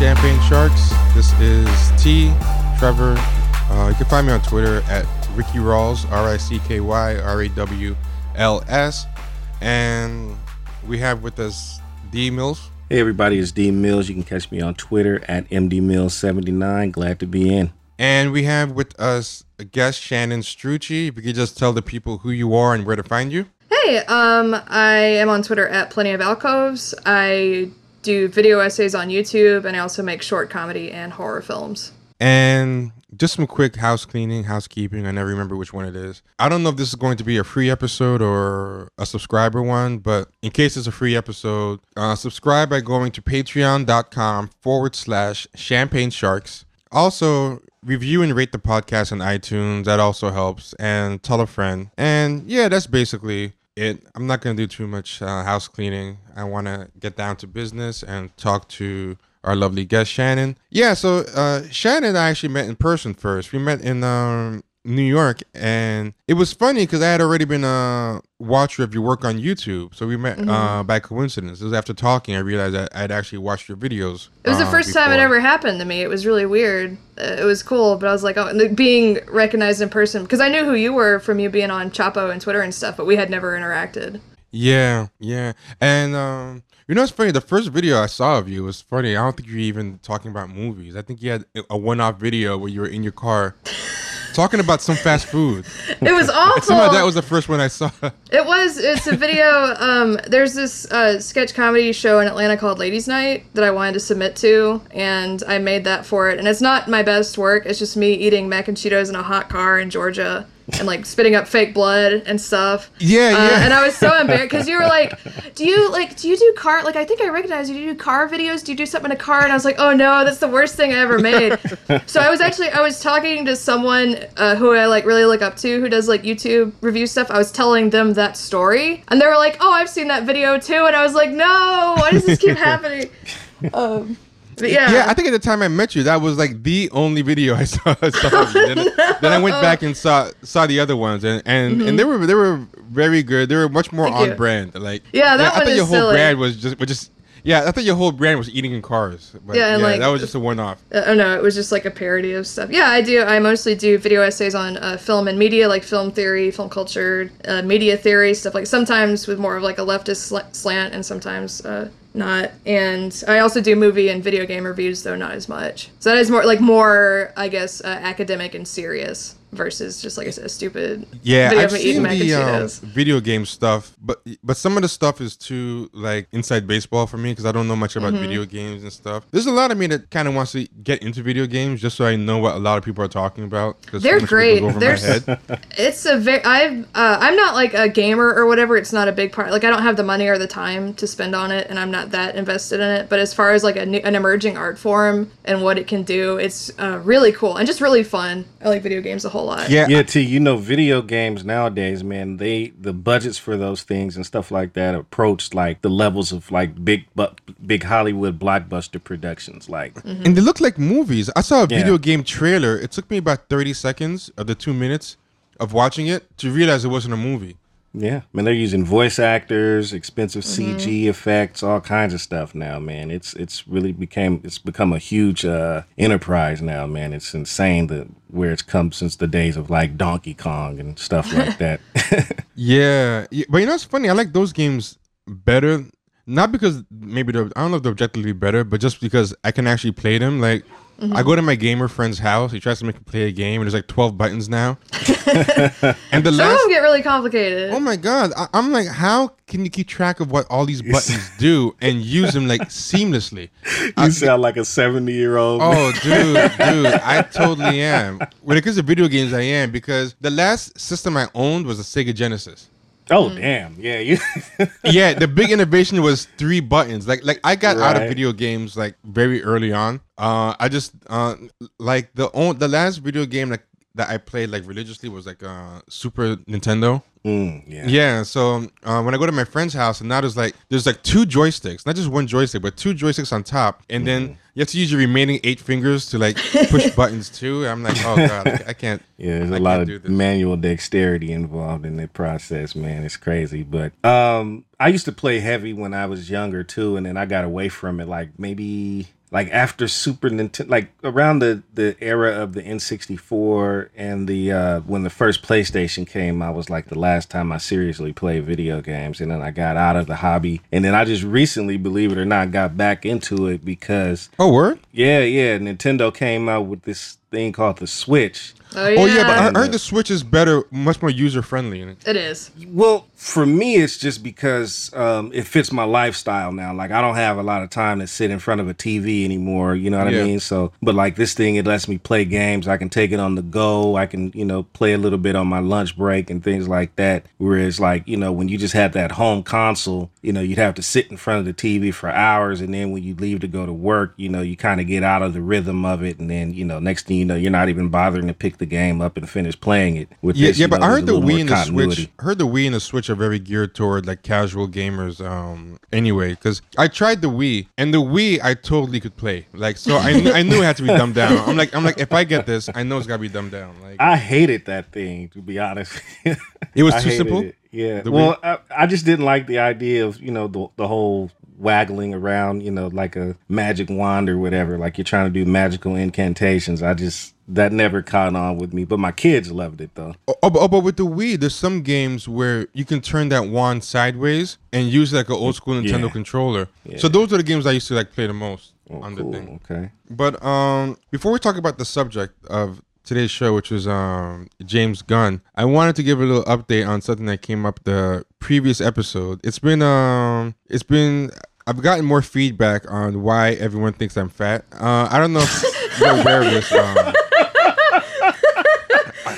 Champagne Sharks? This is T, Trevor. Uh, you can find me on Twitter at Ricky Rawls, R I C K Y R A W L S. And we have with us D Mills. Hey everybody, it's D Mills. You can catch me on Twitter at MDMills79. Glad to be in. And we have with us a guest, Shannon Strucci. If you could just tell the people who you are and where to find you. Hey, um, I am on Twitter at Plenty of Alcoves. I do video essays on YouTube, and I also make short comedy and horror films. And just some quick house cleaning, housekeeping. I never remember which one it is. I don't know if this is going to be a free episode or a subscriber one, but in case it's a free episode, uh, subscribe by going to patreon.com forward slash champagne sharks. Also, review and rate the podcast on iTunes. That also helps. And tell a friend. And yeah, that's basically it. I'm not going to do too much uh, house cleaning. I want to get down to business and talk to our lovely guest Shannon. Yeah, so uh, Shannon I actually met in person first. We met in um, New York, and it was funny because I had already been a watcher of your work on YouTube. So we met Mm-hmm. uh, by coincidence. It was after talking I realized that I'd actually watched your videos. It was the uh, first time it ever happened to me. It was really weird. Uh, It was cool, but I was like, oh, and being recognized in person because I knew who you were from you being on Chapo and Twitter and stuff, but we had never interacted. Yeah, yeah. And um, you know, it's funny. The first video I saw of you was funny. I don't think you were even talking about movies. I think you had a one-off video where you were in your car talking about some fast food. It was awful. Somehow that was the first one I saw. It was. It's a video. Um, there's this uh, sketch comedy show in Atlanta called Ladies Night that I wanted to submit to, and I made that for it. And it's not my best work. It's just me eating mac and Cheetos in a hot car in Georgia and like spitting up fake blood and stuff. Yeah, Uh, yeah. and I was so embarrassed because you were like, "Do you like? Do you do car? Like, I think I recognize you. Do you do car videos? Do you do something in a car?" And I was like, "Oh no, that's the worst thing I ever made." so I was actually I was talking to someone uh, who I like really look up to who does like YouTube review stuff. I was telling them that story, and they were like, "Oh, I've seen that video too." And I was like, "No, why does this keep happening?" Um, yeah, Yeah, I think at the time I met you, that was like the only video I saw. saw. Then, then I went back and saw saw the other ones, and and, and they were they were very good. They were much more Mm-hmm. Thank on you. brand. Like Yeah, that I one thought is your whole silly. brand was just was just yeah. I thought your whole brand was eating in cars. But Yeah, and, like, that was just a one off. Uh, oh no, it was just like a parody of stuff. Yeah, I do. I mostly do video essays on uh, film and media, like film theory, film culture, uh, media theory, stuff like sometimes with more of like a leftist sl- slant, and sometimes uh, not. And I also do movie and video game reviews, though not as much. So that is more like more, I guess, uh, academic and serious versus just like I said, a stupid Yeah, video I've seen the um, video game stuff, but but some of the stuff is too like inside baseball for me because I don't know much about Mm-hmm. video games and stuff. There's a lot of me that kind of wants to get into video games just so I know what a lot of people are talking about They're great. There's- It's a very I've uh, I'm not like a gamer or whatever. It's not a big part. Like I don't have the money or the time to spend on it, and I'm not that invested in it. But as far as like a new, an emerging art form and what it can do, it's uh, really cool and just really fun. I like video games a whole lot. Yeah, Yeah, T, you know, video games nowadays, man, they the budgets for those things and stuff like that approach like the levels of like big bu- big Hollywood blockbuster productions. Like, Mm-hmm. and they look like movies. I saw a Yeah. video game trailer. It took me about 30 seconds of the two minutes of watching it to realize it wasn't a movie. Yeah, I mean, they're using voice actors, expensive Mm-hmm. CG effects, all kinds of stuff now, man. It's it's really became it's become a huge uh, enterprise now, man. It's insane that where it's come since the days of like Donkey Kong and stuff like that. Yeah, yeah, but you know it's funny? I like those games better, not because maybe they're I don't know if they're objectively better, but just because I can actually play them. Like Mm-hmm. I go to my gamer friend's house, he tries to make me play a game, and there's like 12 buttons now. and the Some of last them get really complicated. Oh my god! I, I'm like, how can you keep track of what all these buttons do and use them like seamlessly? you sound like a seventy year old. Oh, dude, dude, I totally am. When it comes to video games, I am because the last system I owned was a Sega Genesis. Oh damn! Yeah, you. Yeah, the big innovation was three buttons. Like, like I got out of video games like very early on. Uh, I just uh like the on, the last video game like that I played like religiously was like uh Super Nintendo Mm, yeah. Yeah, so um, uh, when I go to my friend's house, and now there's like there's like two joysticks, not just one joystick, but two joysticks on top, and Mm-hmm. then you have to use your remaining eight fingers to like push buttons too. I'm like, oh god, I, I can't. Yeah, there's I a lot of manual dexterity involved in the process, man. It's crazy. But um I used to play heavy when I was younger too, and then I got away from it like maybe like after Super Nintendo like around the the era of the N64 and the uh when the first PlayStation came, I was like the last time I seriously played video games and then I got out of the hobby. And then I just recently, believe it or not, got back into it because Oh word. yeah, yeah, Nintendo came out with this thing called the Switch. Oh yeah, Oh yeah, but I I heard the Switch is better, much more user friendly. it is. Well, for me, it's just because um, it fits my lifestyle now. Like, I don't have a lot of time to sit in front of a TV anymore. You know what Yeah. I mean? So, but like this thing, it lets me play games. I can take it on the go. I can, you know, play a little bit on my lunch break and things like that. Whereas, like, you know, when you just had that home console, you know, you'd have to sit in front of the TV for hours. And then when you leave to go to work, you know, you kind of get out of the rhythm of it. And then, you know, next thing you know, you're not even bothering to pick the game up and finish playing it. With Yeah, this, yeah, but know, I heard the Wii and the continuity. Switch. Heard the Wii and the Switch are very geared toward like casual gamers. Um, anyway, because I tried the Wii and the Wii I totally could play. Like, so I knew, I knew it had to be dumbed down. I'm like, I'm like, if I get this, I know it's gotta be dumbed down. Like, I hated that thing, to be honest. It was too simple? it. Yeah. The well, I, I just didn't like the idea of you know the the whole waggling around, you know, like a magic wand or whatever. Like you're trying to do magical incantations. I just that never caught on with me. But my kids loved it though. Oh, oh, but, oh, with the Wii, there's some games where you can turn that wand sideways and use like an old school Nintendo Yeah. controller. So those are the games I used to like play the most Oh, on cool. the thing. Okay. But um, before we talk about the subject of today's show, which was um James Gunn, I wanted to give a little update on something that came up the previous episode. It's been um, it's been. I've gotten more feedback on why everyone thinks I'm fat. Uh, I don't know if you're aware of this. Um,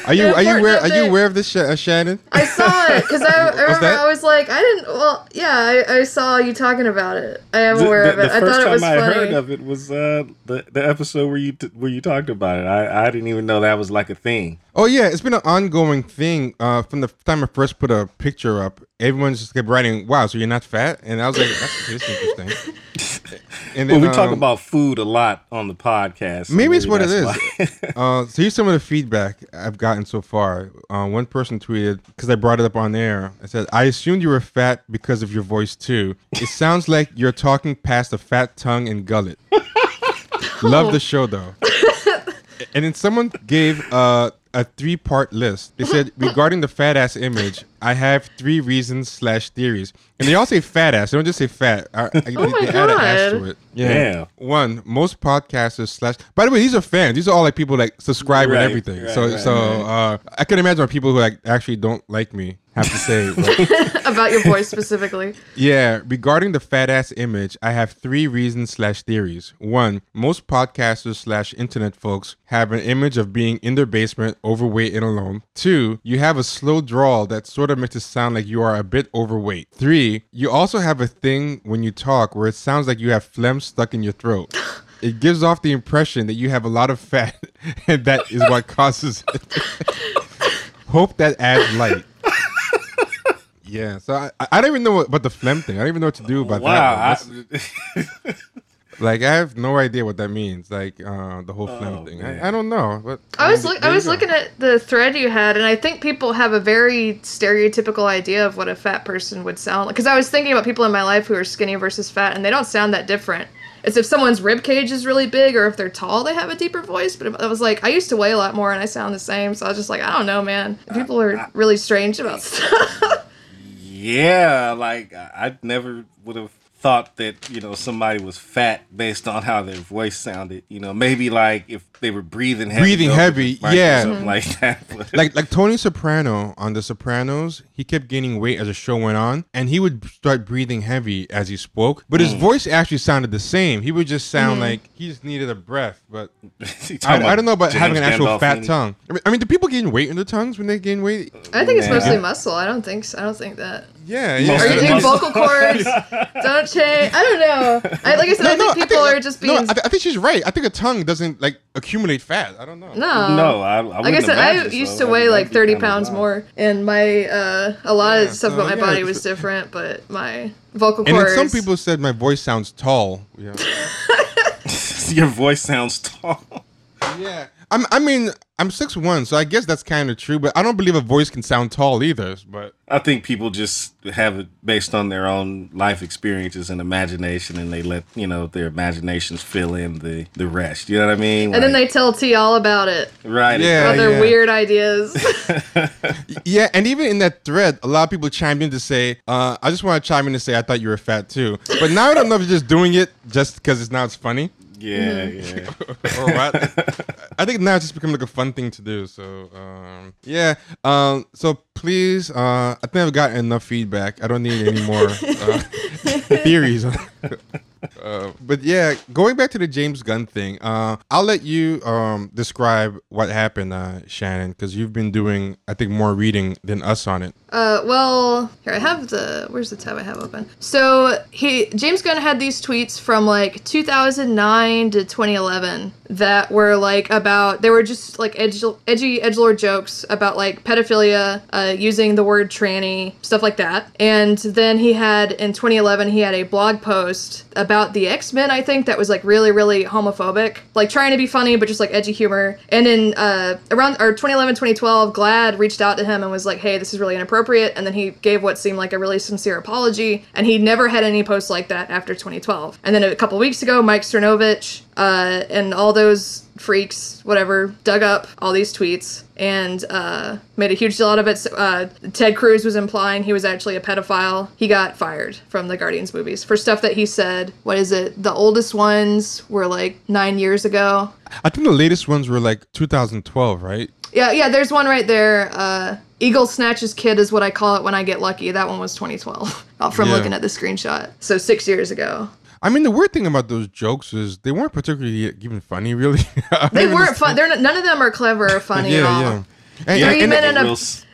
are you are you aware are you aware of this, Sh- uh, Shannon? I saw it because I, I remember that? I was like, I didn't. Well, yeah, I, I saw you talking about it. I am The, aware the- of it. the I first thought it time was I funny. heard of it was uh, the the episode where you t- where you talked about it. I I didn't even know that was like a thing. Oh yeah, it's been an ongoing thing uh, from the time I first put a picture up. Everyone just kept writing, "Wow, so you're not fat?" And I was like, "That's, interesting." And Well, we talk um, about food a lot on the podcast. so Maybe it's what it is. uh, so here's some of the feedback I've gotten so far. Uh, one person tweeted because I brought it up on air. I said, "I assumed you were fat because of your voice too. It sounds like you're talking past a fat tongue and gullet." Love the show though. and then someone gave uh, a three part list. They said regarding the fat ass image, I have three reasons slash theories, and they all say fat ass. They don't just say fat. I, I, Oh my they add an ass God. to it. Yeah. Damn. One, most podcasters slash. By the way, these are fans. These are all like people like subscribe Right, and everything. right, so right, so uh, I can imagine what people who like actually don't like me have to say. about your voice specifically. yeah, regarding the fat ass image, I have three reasons slash theories. One, most podcasters slash internet folks have an image of being in their basement, overweight and alone. Two, you have a slow drawl that sort of makes it sound like you are a bit overweight. Three, you also have a thing when you talk where it sounds like you have phlegm stuck in your throat. It gives off the impression that you have a lot of fat, and that is what causes it. Hope that adds light. Yeah, so I, I don't even know what, about the phlegm thing. I don't even know what to do about wow. that. I- one. That's- like I have no idea what that means. Like uh, the whole phlegm Oh, thing. I, I don't know. But I was mean, look, I was go. looking at the thread you had, and I think people have a very stereotypical idea of what a fat person would sound like. Because I was thinking about people in my life who are skinny versus fat, and they don't sound that different. It's if someone's rib cage is really big, or if they're tall, they have a deeper voice. But I was like, I used to weigh a lot more, and I sound the same. So I was just like, I don't know, man. People are really strange about stuff. yeah, like I I never would have thought that you know somebody was fat based on how their voice sounded. You know, maybe like if they were breathing heavy, Breathing heavy, mic or yeah. something like that. But- like like Tony Soprano on The Sopranos, he kept gaining weight as the show went on, and he would start breathing heavy as he spoke. But Mm. his voice actually sounded the same. He would just sound like he just needed a breath. But I, I don't know about James having an actual fat Gandolfini? tongue. I mean, I mean, do people gain weight in their tongues when they gain weight? I think it's Yeah. mostly muscle. I don't think so. I don't think that. Yeah, yeah. Are you doing vocal cords? Don't change. I don't know. I, like I said, I think people are just being. No, I, th- I think she's right. I think a tongue doesn't like accumulate fat. I don't know. no. no, I, I Like I said, I used so. to weigh like 30 pounds wild. more, and my uh, a lot Yeah, of stuff so, about my yeah, body was different, but my vocal And cords. then some people said my voice sounds tall. Yeah. Your voice sounds tall. yeah. I'm, I mean, I'm six one, so I guess that's kind of true. But I don't believe a voice can sound tall either. But I think people just have it based on their own life experiences and imagination, and they let you know their imaginations fill in the the rest. You know what I mean? and then they tell T all about it, right, Yeah, about their yeah. weird ideas. yeah, and even in that thread, a lot of people chimed in to say, uh, "I just want to chime in to say I thought you were fat too." But now I don't know if you're just doing it just because it's now it's funny. Yeah, Mm-hmm. yeah. or what. I think now it's just become like a fun thing to do. So um, yeah. Um, so please, uh, I think I've gotten enough feedback. I don't need any more uh, theories. Uh, but yeah, going back to the James Gunn thing, uh, I'll let you um, describe what happened, uh, Shannon, because you've been doing, I think, more reading than us on it. Uh, well, here I have the where's the tab I have open. So he James Gunn had these tweets from like 2009 to 2011 that were like about they were just like edgy edgy edgelord jokes about like pedophilia, uh, using the word tranny, stuff like that. And then he had in 2011 he had a blog post about the X Men. I think that was like really really homophobic, like trying to be funny but just like edgy humor. And in uh, around or 2011 2012, GLAAD reached out to him and was like, hey, this is really inappropriate. And then he gave what seemed like a really sincere apology. And he never had any posts like that after 2012. And then a couple weeks ago, Mike Cernovich uh, and all those freaks, whatever, dug up all these tweets and uh, made a huge deal out of it. So, uh, Ted Cruz was implying he was actually a pedophile. He got fired from the Guardians movies for stuff that he said. What is it? The oldest ones were like nine years ago. I think the latest ones were like 2012, right? Yeah, yeah, there's one right there. Uh, Eagle Snatches Kid is what I call it when I get lucky. That one was 2012 uh, from Yeah. looking at the screenshot. So six years ago. I mean, the weird thing about those jokes is they weren't particularly even funny, really. They weren't fun. They're not, none of them are clever or funny at all. yeah. And, Yeah, Three and- men and-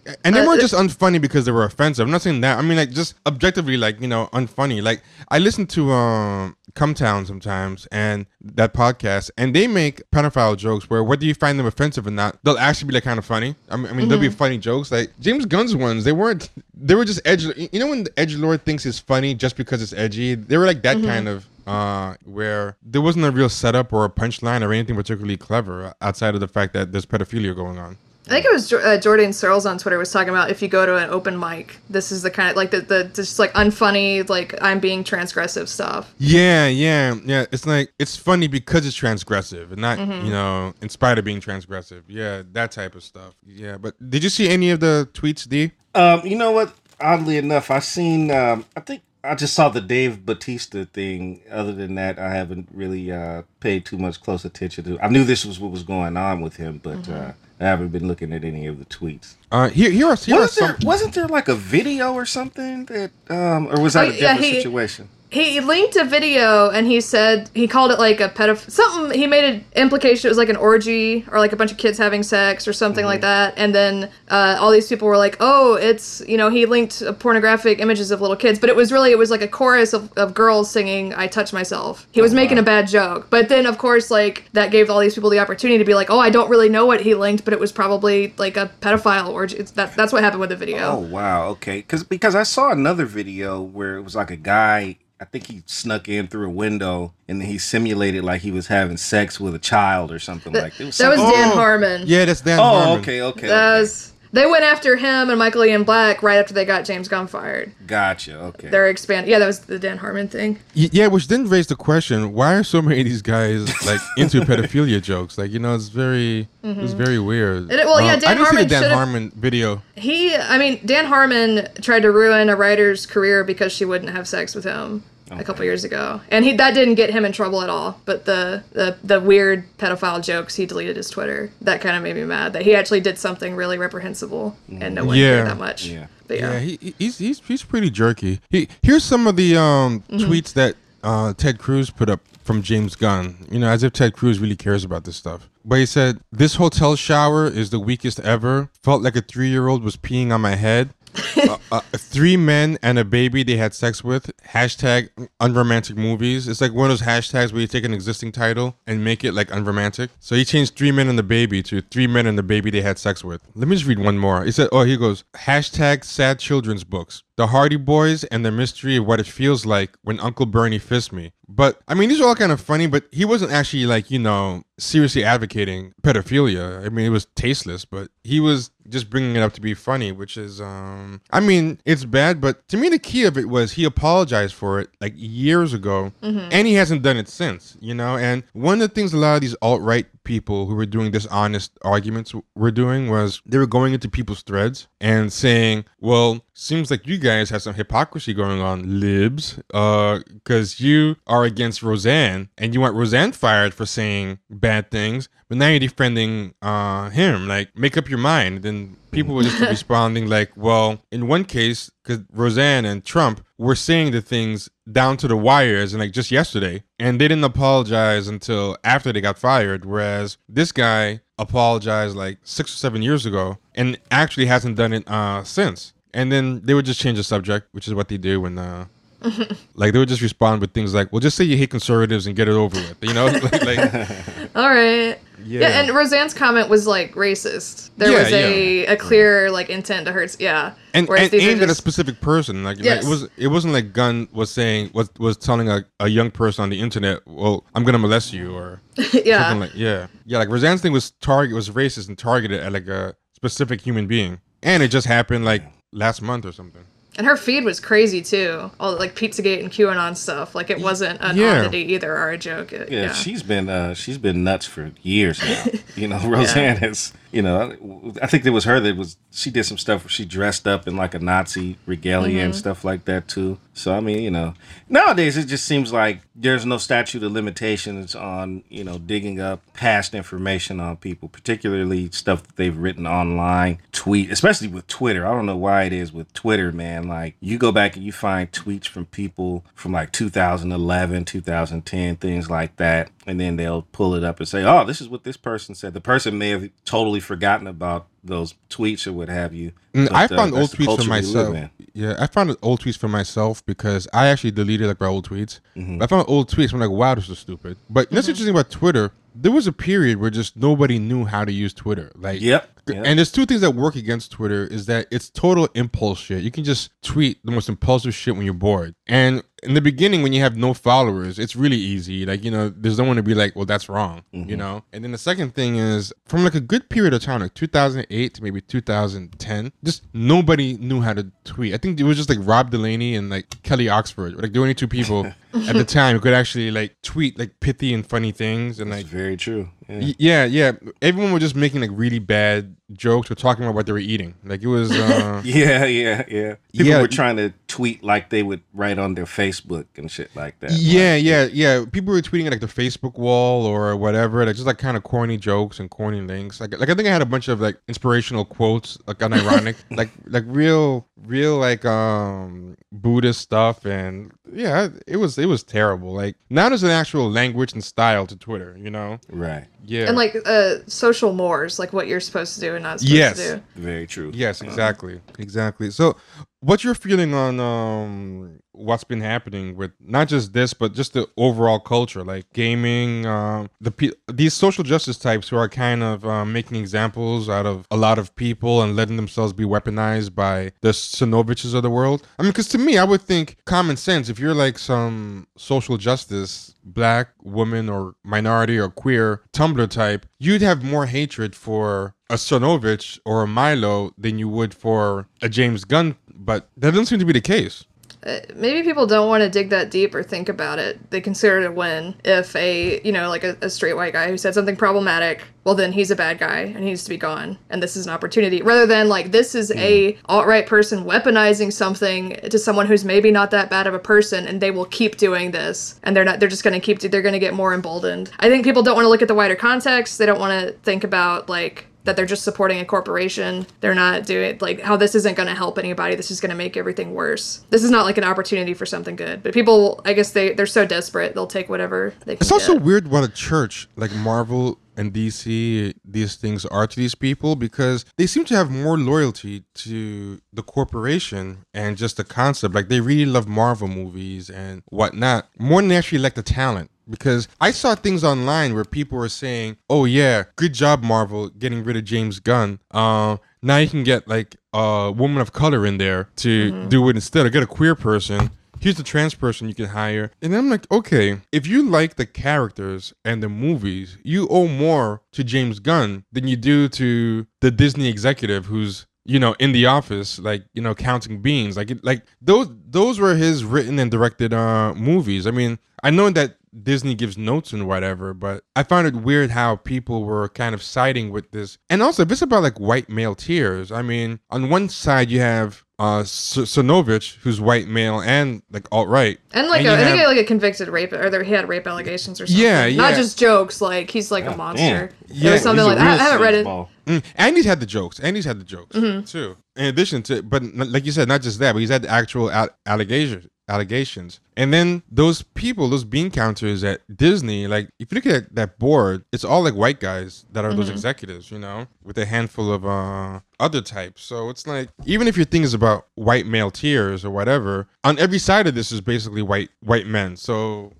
and a- real s- and they Uh, weren't just unfunny because they were offensive. I'm not saying that. I mean, like just objectively, like you know, unfunny. Like I listen to um, Cum Town sometimes, and that podcast, and they make pedophile jokes where whether you find them offensive or not, they'll actually be like kind of funny. I mean, I mean they'll be funny jokes. Like James Gunn's ones, they weren't. They were just edge. You know when the edge lord thinks it's funny just because it's edgy. They were like that kind of. Uh, where there wasn't a real setup or a punchline or anything particularly clever outside of the fact that there's pedophilia going on. I think it was uh, Jordan Searles on Twitter was talking about if you go to an open mic, this is the kind of like the, the just like unfunny, like I'm being transgressive stuff. Yeah, yeah, yeah. It's like it's funny because it's transgressive, and not Mm-hmm. you know, in spite of being transgressive. Yeah, that type of stuff. Yeah, but did you see any of the tweets, D? Um, you know what? Oddly enough, I seen. Um, I think I just saw the Dave Batista thing. Other than that, I haven't really uh, paid too much close attention to. I knew this was what was going on with him, but Mm-hmm. uh, I haven't been looking at any of the tweets. Uh, here, here are here are Wasn't there, some. wasn't there like a video or something that, um, or was that Oh, a yeah, different he- situation? He linked a video and he said he called it like a pedoph something. He made an implication it was like an orgy or like a bunch of kids having sex or something like that. And then uh, all these people were like, "Oh, it's you know." He linked pornographic images of little kids, but it was really it was like a chorus of, of girls singing "I touch myself." He was making a bad joke, but then of course like that gave all these people the opportunity to be like, "Oh, I don't really know what he linked, but it was probably like a pedophile orgy." It's, that that's what happened with the video. Oh wow, okay. Because because I saw another video where it was like a guy. I think he snuck in through a window and then he simulated like he was having sex with a child or something like that. It that was Dan Oh, Harmon. Yeah, that's Dan Oh, Harmon. okay, okay. That okay. was- they went after him and Michael Ian Black right after they got James Gunn fired. Gotcha. Okay. They're expanding. Yeah, that was the Dan Harmon thing. Y- Yeah, which then raised the question: Why are so many of these guys like into pedophilia jokes? Like, you know, it's very, it's very weird. Mm-hmm. It- well, yeah, Um, Dan I didn't see the Dan Harmon video. He, I mean, Dan Harmon tried to ruin a writer's career because she wouldn't have sex with him a couple years ago, and he that didn't get him in trouble at all. But the the the weird pedophile jokes, he deleted his Twitter. That kind of made me mad that he actually did something really reprehensible, and no one Yeah. cared that much. Yeah. But yeah. Yeah, he, he- he's he's he's pretty jerky. He here's some of the um Mm-hmm. tweets that uh, Ted Cruz put up from James Gunn. You know, as if Ted Cruz really cares about this stuff. But he said, "This hotel shower is the weakest ever. Felt like a three year old was peeing on my head." Uh, uh, three men and a baby they had sex with. Hashtag unromantic movies. It's like one of those hashtags where you take an existing title and make it like unromantic. So he changed three men and the baby to three men and the baby they had sex with. Let me just read one more. He said, oh, here goes. Hashtag sad children's books. The Hardy Boys and the mystery of what it feels like when Uncle Bernie fists me. But I mean, these are all kind of funny, but he wasn't actually like, you know, seriously advocating pedophilia. I mean, it was tasteless, but he was just bringing it up to be funny, which is, um, I mean, it's bad, but to me, the key of it was he apologized for it like years ago, and he hasn't done it since, you know. And one of the things a lot of these alt right people who were doing dishonest arguments were doing was they were going into people's threads and saying, well, seems like you guys have some hypocrisy going on, libs, Uh because you are against Roseanne and you want Roseanne fired for saying bad things, but now you're defending uh, him. Like, make up your mind. Then people were just responding like, well, in one case, because Roseanne and Trump were saying the things down to the wires and like just yesterday, and they didn't apologize until after they got fired. Whereas this guy apologized like six or seven years ago and actually hasn't done it uh, since. And then they would just change the subject, which is what they do when uh, like they would just respond with things like, "Well, just say you hate conservatives and get it over with," you know? like, like, All right. Yeah. Yeah. and Roseanne's comment was like racist. There Yeah, was a, a clear like intent to hurt. Yeah, and, and aimed at a specific person. Like, like, Yes. it was it wasn't like Gunn was saying was was telling a, a young person on the internet, "Well, I'm gonna molest you," or yeah. something like yeah, yeah. Like Roseanne's thing was target was racist and targeted at like a specific human being, and it just happened like last month or something. And her feed was crazy too. All like Pizzagate and QAnon stuff. Like it wasn't an Yeah. oddity either or a joke. It- Yeah, yeah. she's been uh, she's been nuts for years now. you know, Roseanne is. You know, I think it was her that was. She did some stuff where she dressed up in like a Nazi regalia and mm-hmm. stuff like that too. So I mean, you know, nowadays it just seems like there's no statute of limitations on you know digging up past information on people, particularly stuff that they've written online, tweet, especially with Twitter. I don't know why it is with Twitter, man. Like you go back and you find tweets from people from like 2011, 2010, things like that, and then they'll pull it up and say, "Oh, this is what this person said." The person may have totally forgotten about those tweets or what have you. Mm, but, I uh, found that's old tweets for myself. Yeah, I found old tweets for myself because I actually deleted like my old tweets. Mm-hmm. I found old tweets. I'm like, wow, this is stupid. But that's interesting about Twitter. There was a period where just nobody knew how to use Twitter. Like, Yep, yep. And there's two things that work against Twitter is that it's total impulse shit. You can just tweet the most impulsive shit when you're bored. And in the beginning, when you have no followers, it's really easy. Like, you know, there's no one to be like, well, that's wrong, Mm-hmm. you know? And then the second thing is from like a good period of time, like 2008 to maybe 2010, just nobody knew how to tweet. I think it was just like Rob Delaney and like Kelly Oxford, like the only two people at the time who could actually like tweet like pithy and funny things and like very true. Yeah. Yeah, yeah. Everyone was just making like really bad jokes or talking about what they were eating. Like it was, uh, Yeah, yeah, yeah. People Yeah. were trying to tweet like they would write on their Facebook and shit like that. yeah, yeah, yeah. People were tweeting like the Facebook wall or whatever, like just like kind of corny jokes and corny links. Like, like I think I had a bunch of like inspirational quotes, like unironic, like like real, real like um Buddhist stuff, and yeah, it was it was terrible. Like now there's an actual language and style to Twitter, you know? Right. Yeah. and like uh, social mores, like what you're supposed to do and not supposed Yes. to do. Very true. Yes, exactly, exactly. So, what's your feeling on um, what's been happening with not just this, but just the overall culture, like gaming, um, the pe- these social justice types who are kind of um, making examples out of a lot of people and letting themselves be weaponized by the Cernoviches of the world. I mean, because to me, I would think common sense. If you're like some social justice black woman or minority or queer Tumblr type, you'd have more hatred for a Cernovich or a Milo than you would for a James Gunn, but that doesn't seem to be the case. Uh, maybe people don't want to dig that deep or think about it. They consider it a win if a you know like a, a straight white guy who said something problematic. Well, then he's a bad guy and he needs to be gone. And this is an opportunity, rather than like this is a alt right person weaponizing something to someone who's maybe not that bad of a person, and they will keep doing this, and they're not. They're just going to keep. They're going to get more emboldened. I think people don't want to look at the wider context. They don't want to think about like that they're just supporting a corporation. They're not doing like how this isn't going to help anybody. This is going to make everything worse. This is not like an opportunity for something good. But people, I guess they they're so desperate they'll take whatever they can. It's also get. weird what a church like Marvel and DC these things are to these people because they seem to have more loyalty to the corporation and just the concept. Like they really love Marvel movies and whatnot more than they actually like the talent because I saw things online where people were saying, "Oh yeah, good job Marvel getting rid of James Gunn. Uh, now you can get like a woman of color in there to do it instead, or get a queer person." Here's the trans person you can hire. And I'm like, okay, if you like the characters and the movies, you owe more to James Gunn than you do to the Disney executive who's you know, in the office, like you know, counting beans, like it, like those those were his written and directed uh movies. I mean, I know that Disney gives notes and whatever, but I found it weird how people were kind of siding with this. And also, if it's about like white male tears, I mean, on one side you have uh S- Cernovich, who's white male and like alt right, And like And a, you I think he had like a convicted rape or there he had rape allegations or something. Yeah, Not just jokes. Like he's like a monster. Yeah, Yeah, or something like that. I real haven't read it. sleazeball. Mm, and he's had the jokes, and he's had the jokes Mm-hmm. too. In addition to, but like you said, not just that, but he's had the actual al- allegations. Allegations, and then those people, those bean counters at Disney, like if you look at that board, it's all like white guys that are Mm-hmm. those executives, you know, with a handful of uh other types. So it's like even if your thing is about white male tears or whatever, on every side of this is basically white white men. So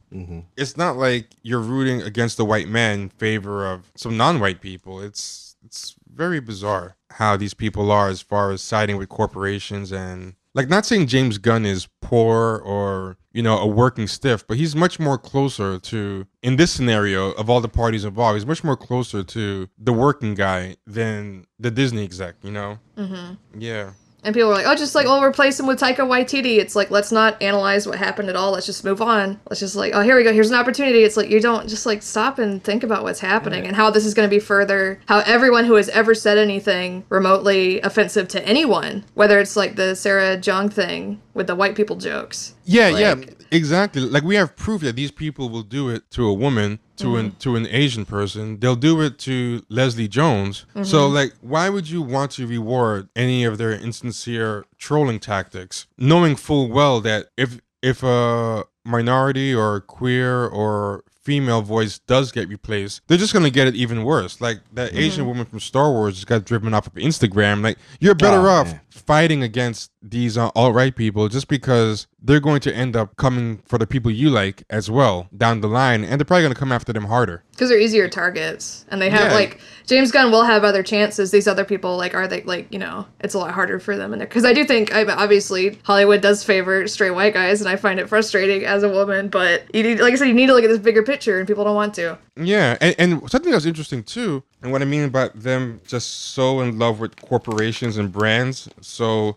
it's not like you're rooting against the white men in favor of some non-white people. It's it's very bizarre how these people are as far as siding with corporations and like not saying James Gunn is poor or you know a working stiff, but he's much more closer to in this scenario of all the parties involved. He's much more closer to the working guy than the Disney exec. You know? Mm-hmm. Yeah. And people were like, "Oh, just like, oh, replace him with Taika Waititi." It's like, let's not analyze what happened at all. Let's just move on. Let's just like, oh, here we go. Here's an opportunity. It's like you don't just like stop and think about what's happening and how this is going to be further. How everyone who has ever said anything remotely offensive to anyone, whether it's like the Sarah Jeong thing with the white people jokes. Yeah, yeah, exactly. Like we have proof that these people will do it to a woman, to an mm-hmm. to an Asian person. They'll do it to Leslie Jones. So mm-hmm. like why would you want to reward any of their insincere trolling tactics, knowing full well that if if a minority or queer or female voice does get replaced, they're just gonna get it even worse. Like that Asian mm-hmm. woman from Star Wars just got driven off of Instagram. Like you're better Oh, off man. fighting against these uh, alt right people just because they're going to end up coming for the people you like as well down the line, and they're probably going to come after them harder. because they're easier targets and they have Yeah. like james gunn will have other chances these other people like are they like you know it's a lot harder for them and because i do think I, obviously hollywood does favor straight white guys and i find it frustrating as a woman but you need like i said you need to look at this bigger picture and people don't want to Yeah, and, and something that's interesting too, and what I mean about them just so in love with corporations and brands, so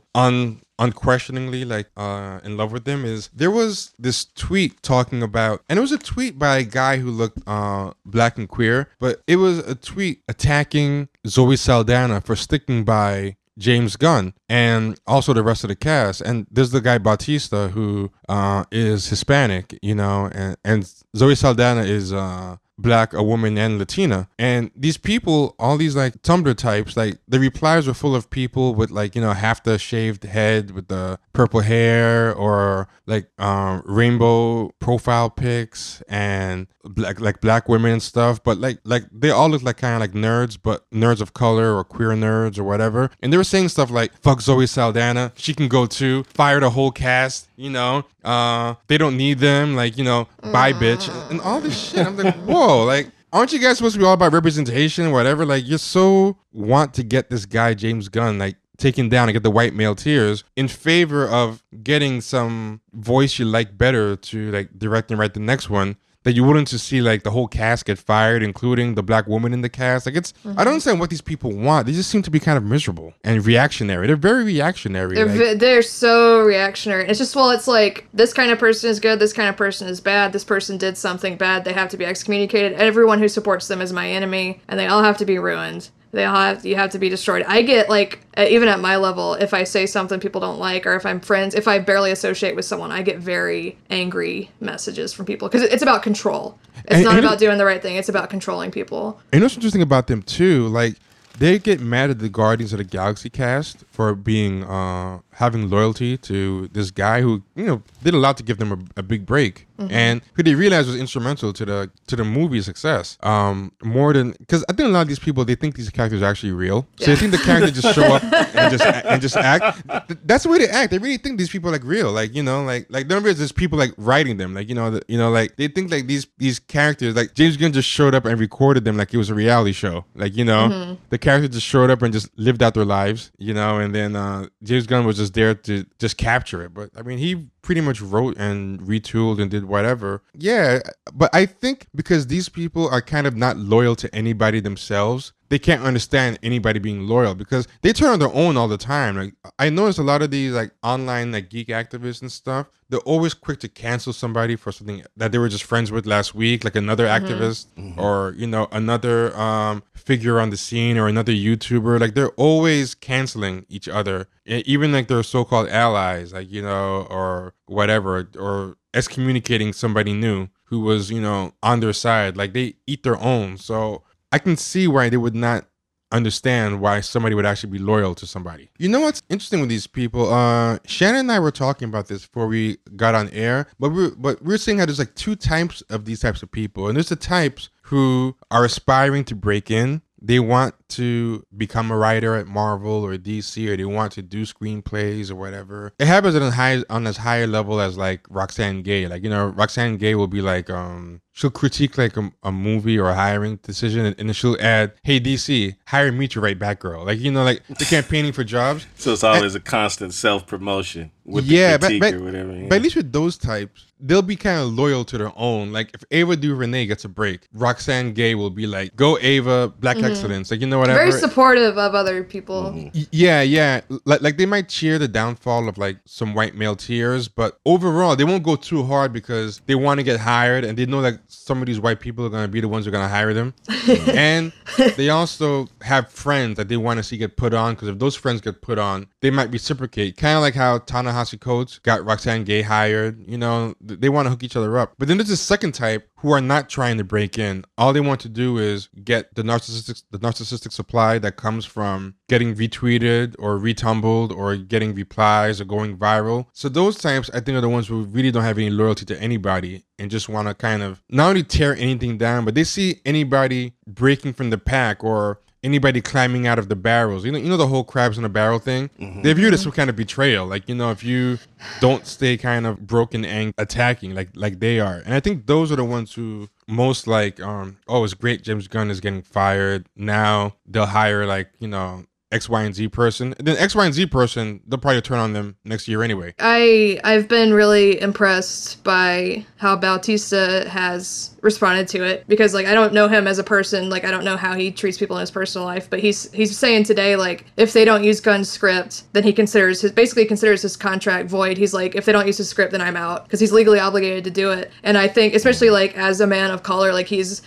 un unquestioningly like uh in love with them is there was this tweet talking about and it was a tweet by a guy who looked uh black and queer, but it was a tweet attacking Zoe Saldana for sticking by James Gunn and also the rest of the cast. And there's the guy Bautista who uh, is Hispanic, you know, and, and Zoe Saldana is uh, black, a woman, and Latina. And these people, all these like Tumblr types, like the replies were full of people with like, you know, half the shaved head with the purple hair or like um, rainbow profile pics and black like black women and stuff. But like like they all look like kind of like nerds, but nerds of color or queer nerds or whatever. And they were saying stuff like "fuck Zoe Saldana," she can go too. Fire the whole cast, you know. Uh, they don't need them. Like you know, bye bitch, and all this shit. I'm like, whoa, like. Aren't you guys supposed to be all about representation or whatever? Like, you're so want to get this guy, James Gunn, like, taken down and get the white male tears in favor of getting some voice you like better to like direct and write the next one that you wouldn't to see like the whole cast get fired including the black woman in the cast. Like it's i don't mm-hmm. understand what these people want. They just seem to be kind of miserable and reactionary. They're very reactionary they're, like- vi- they're so reactionary. It's just well it's like this kind of person is good this kind of person is bad this person did something bad they have to be excommunicated. Everyone who supports them is my enemy and they all have to be ruined they all have you have to be destroyed. I get like even at my level if i say something people don't like or if i'm friends if i barely associate with someone i get very angry messages from people because it's about control. It's And- not and it- about doing the right thing it's about controlling people. And what's interesting about them too, like they get mad at the Guardians of the Galaxy cast for being uh having loyalty to this guy who you know did a lot to give them a, a big break, Mm-hmm. and who they realized was instrumental to the to the movie's success. Um, more than because I think a lot of these people they think these characters are actually real, so they think the characters just show up and just and just act. That's the way they act. They really think these people are like real, like you know, like like there is just people like writing them, like you know, the, you know, like they think like these these characters, like James Gunn just showed up and recorded them like it was a reality show, like you know, the characters just showed up and just lived out their lives, you know, and then uh, James Gunn was just there to just capture it. But I mean, he pretty much wrote and retooled and did whatever. Yeah, but I think because these people are kind of not loyal to anybody themselves, they can't understand anybody being loyal because they turn on their own all the time. Like I notice a lot of these like online like geek activists and stuff, they're always quick to cancel somebody for something that they were just friends with last week, like another activist or you know another um figure on the scene or another YouTuber. Like they're always canceling each other, even like their so-called allies, like you know or whatever, or excommunicating somebody new who was you know on their side. Like they eat their own. So I can see why they would not understand why somebody would actually be loyal to somebody. You know what's interesting with these people? Uh Shannon and I were talking about this before we got on air, but we're but we're seeing how there's like two types of these types of people. And there's the types who are aspiring to break in. They want to become a writer at Marvel or DC or they want to do screenplays or whatever. It happens on high on as higher level as like Roxane Gay. Like, you know, Roxane Gay will be like um she'll critique like a, a movie or a hiring decision and, and then she'll add, Hey DC, hire me to write Batgirl. Like, you know, like the campaigning for jobs. So it's always a constant self promotion with yeah, the but, critique but, or whatever. yeah. but at least with those types, they'll be kind of loyal to their own. Like if Ava DuVernay gets a break, Roxane Gay will be like, "Go Ava, Black mm-hmm. excellence." Like you know whatever. Very supportive of other people. Mm-hmm. Y- Yeah, yeah. Like like they might cheer the downfall of like some white male tears, but overall they won't go too hard because they want to get hired and they know that some of these white people are gonna be the ones who are gonna hire them. and they also have friends that they want to see get put on because if those friends get put on, they might reciprocate. Kind of like how Ta-Nehisi Coates got Roxane Gay hired. You know, they want to hook each other up. But then there's this second type who are not trying to break in. All they want to do is get the narcissistic the narcissistic supply that comes from getting retweeted or retumbled or getting replies or going viral. So those types I think are the ones who really don't have any loyalty to anybody and just want to kind of not only tear anything down, but they see anybody breaking from the pack or anybody climbing out of the barrels. You know, you know the whole crabs in a barrel thing. They view it as some kind of betrayal. Like you know, if you don't stay kind of broken and attacking like like they are, and I think those are the ones who most like, um, oh, it's great. James Gunn is getting fired now. They'll hire like you know. X, Y, and Z person. And then X, Y, and Z person, they'll probably turn on them next year anyway. I I've been really impressed by how Bautista has responded to it because like I don't know him as a person, like I don't know how he treats people in his personal life, but he's he's saying today like if they don't use Gunn script, then he considers his basically considers his contract void. He's like if they don't use his script, then I'm out because he's legally obligated to do it. And I think especially like as a man of color, like he's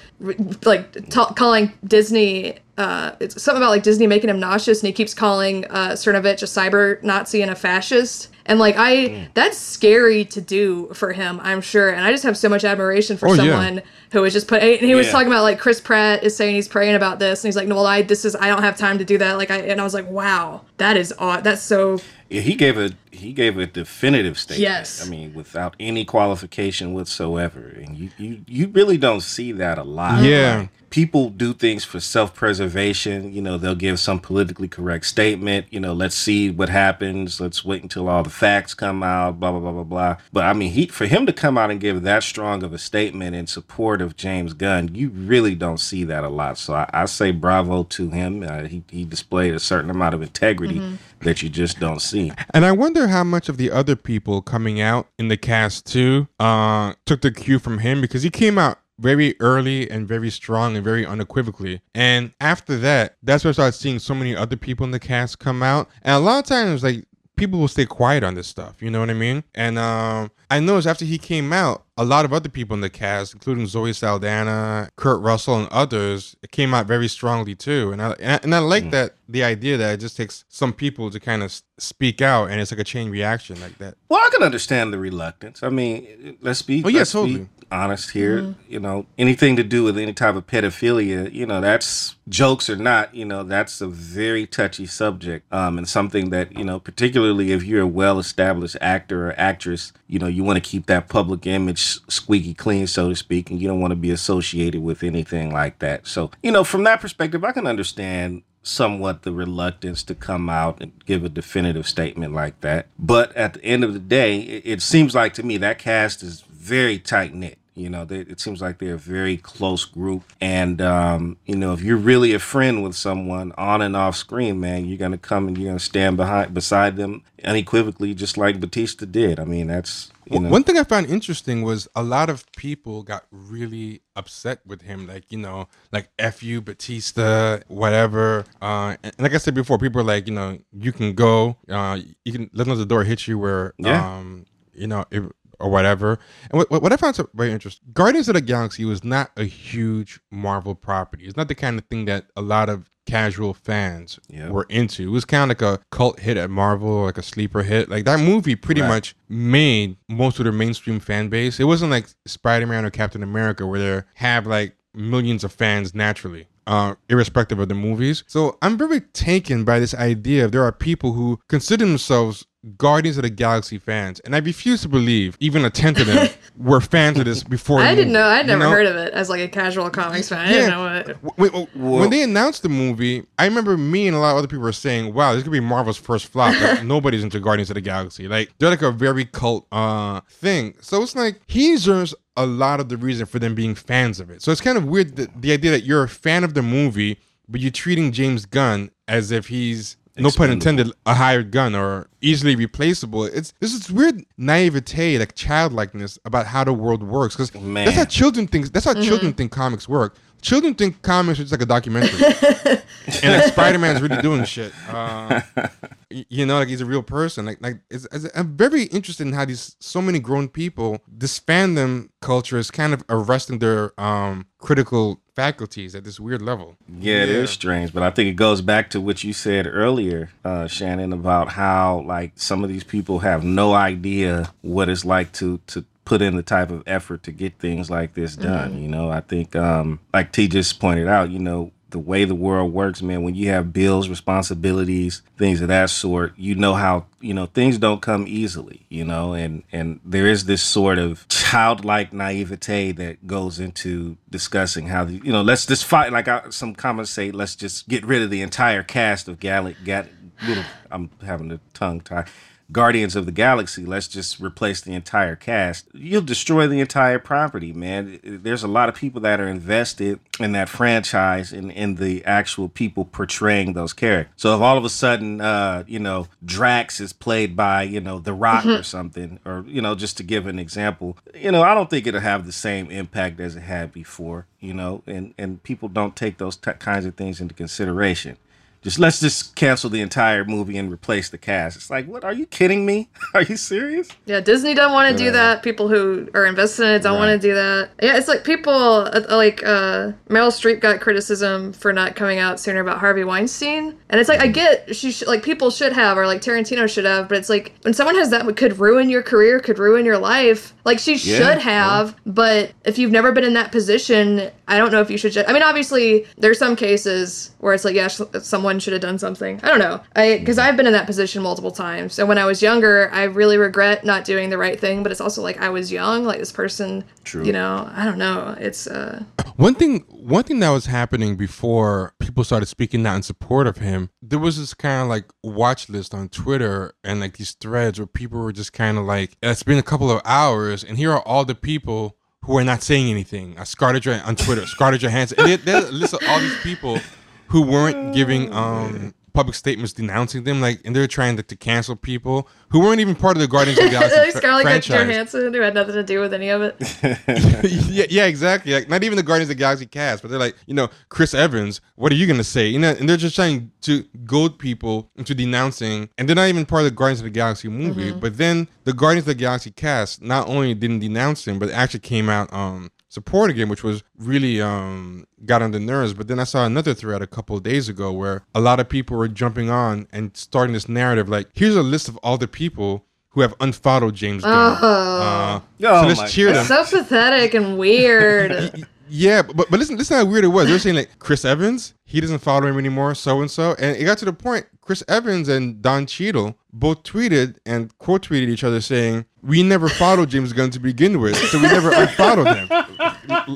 like t- calling Disney uh, it's something about like Disney making him nauseous, and he keeps calling uh, Cernovich a cyber Nazi and a fascist. And like I, that's scary to do for him, I'm sure. And I just have so much admiration for Oh, yeah. someone who was just put. And he was Yeah. talking about like Chris Pratt is saying he's praying about this, and he's like, no, well, I this is I don't have time to do that. Like I, and I was like, wow, that is odd. That's so Yeah, he gave a he gave a definitive statement. Yes. I mean, without any qualification whatsoever, and you you you really don't see that a lot. Yeah. Like, people do things for self preservation. You know, they'll give some politically correct statement. You know, let's see what happens. Let's wait until all the facts come out. Blah blah blah blah blah. But I mean, he for him to come out and give that strong of a statement in support of James Gunn, you really don't see that a lot. So I, I say bravo to him. Uh, he he displayed a certain amount of integrity that you just don't see. And I wonder how much of the other people coming out in the cast too uh, took the cue from him because he came out very early and very strong and very unequivocally. And after that, that's when I started seeing so many other people in the cast come out. And a lot of times, like people will stay quiet on this stuff. You know what I mean? And um, I noticed after he came out, a lot of other people in the cast, including Zoe Saldana, Kurt Russell, and others, came out very strongly too. And I and I, like that the idea that it just takes some people to kind of speak out, and it's like a chain reaction like that. Well, I can understand the reluctance. I mean, let's be Oh, yeah, totally. be honest here. You know, anything to do with any type of pedophilia, you know, that's jokes or not, you know, that's a very touchy subject. Um, and something that, you know, particularly if you're a well established actor or actress, you know, you want to keep that public image squeaky clean, so to speak, and you don't want to be associated with anything like that. So, you know, from that perspective, I can understand somewhat the reluctance to come out and give a definitive statement like that. But at the end of the day, it, it seems like to me that cast is very tight knit. You know, they, it seems like they're a very close group. And, um, you know, if you're really a friend with someone on and off screen, man, you're going to come and you're going to stand behind beside them unequivocally, just like Batista did. I mean, that's, you know. One thing I found interesting was a lot of people got really upset with him, like you know, like "f you, Batista," whatever. Uh, and like I said before, people are like, you know, you can go, uh, you can let the door hit you where, Yeah. um, you know, if, or whatever. And what, what I found so very interesting, Guardians of the Galaxy was not a huge Marvel property. It's not the kind of thing that a lot of casual fans Yeah. were into. It was kind of like a cult hit at Marvel, like a sleeper hit. Like that movie pretty Right. much made most of their mainstream fan base. It wasn't like Spider Man or Captain America where they have like millions of fans naturally. Uh, irrespective of the movies. So I'm very taken by this idea of there are people who consider themselves Guardians of the Galaxy fans, and I refuse to believe even a tenth of them were fans of this before. I the didn't movie, know. I'd you never heard of it as like a casual comics fan. I didn't know what. when, when- when they announced the movie, I remember me and a lot of other people were saying, "Wow, this could be Marvel's first flop." Like, nobody's into Guardians of the Galaxy. Like they're like a very cult uh thing. So it's like he deserves a lot of the reason for them being fans of it. So it's kind of weird that the idea that you're a fan of the movie, but you're treating James Gunn as if he's no pun intended, a hired gun or easily replaceable. It's this is weird naivete, like childlikeness about how the world works. Because that's how children think. That's how children think comics work. Children think comics are just like a documentary, and like Spider Man's really doing shit. Uh, you know, like he's a real person. Like, like it's, it's, I'm very interested in how these so many grown people this fandom culture is kind of arresting their um critical faculties at this weird level. Yeah, it is strange, but I think it goes back to what you said earlier, uh, Shannon, about how like some of these people have no idea what it's like to to put in the type of effort to get things like this done. You know, I think um, like T just pointed out, you know, the way the world works, man, when you have bills, responsibilities, things of that sort, you know how, you know, things don't come easily, you know, and and there is this sort of childlike naivete that goes into discussing how the, you know, let's just fight like I, some comments say, let's just get rid of the entire cast of Gal Gal little I'm having a tongue tie. Guardians of the Galaxy, let's just replace the entire cast. You'll destroy the entire property, man. There's a lot of people that are invested in that franchise and in the actual people portraying those characters. So if all of a sudden, uh, you know, Drax is played by, you know, The Rock or something, or, you know, just to give an example, you know, I don't think it'll have the same impact as it had before, you know, and, and people don't take those t- kinds of things into consideration just let's just cancel the entire movie and replace the cast. It's like, what? Are you kidding me? Are you serious? Yeah, Disney don't want to do Right. that. People who are invested in it don't want to do that. Yeah, it's like people uh, like uh, Meryl Streep got criticism for not coming out sooner about Harvey Weinstein, and it's like I get she sh- like people should have or like Tarantino should have, but it's like when someone has that could ruin your career, could ruin your life. Like she Yeah, should have, but if you've never been in that position, I don't know if you should. Ju- I mean, obviously there's some cases where it's like yeah, sh- someone should have done something. I don't know. I because I've been in that position multiple times, and when I was younger, I really regret not doing the right thing. But it's also like I was young. Like this person, True. you know, I don't know. It's uh, One thing, one thing that was happening before people started speaking out in support of him, there was this kind of like watch list on Twitter and like these threads where people were just kind of like, "It's been a couple of hours, and here are all the people who are not saying anything." Uh, Scarlett Joh- on Twitter, Scarlett Johansson, and there- there's a list of all these people who weren't giving um public statements denouncing them, like, and they're trying to, to cancel people who weren't even part of the Guardians of the Galaxy like fr- Scarlett franchise. Johansson who had nothing to do with any of it. yeah, yeah, exactly. Like not even the Guardians of the Galaxy cast, but they're like, you know, Chris Evans. What are you gonna say? You know, and they're just trying to goad people into denouncing, and they're not even part of the Guardians of the Galaxy movie. But then the Guardians of the Galaxy cast not only didn't denounce him, but actually came out um supporting him, which was really um got on the nerves. But then I saw another thread a couple of days ago where a lot of people were jumping on and starting this narrative like, here's a list of all the people who have unfollowed James Gunn. Uh, Oh so let's my cheer them. So pathetic and weird. Yeah, but but listen, listen how weird it was. They're saying like Chris Evans, he doesn't follow him anymore, so and so, and it got to the point. Chris Evans and Don Cheadle both tweeted and quote tweeted each other saying, "We never followed James Gunn to begin with, so we never unfollowed him.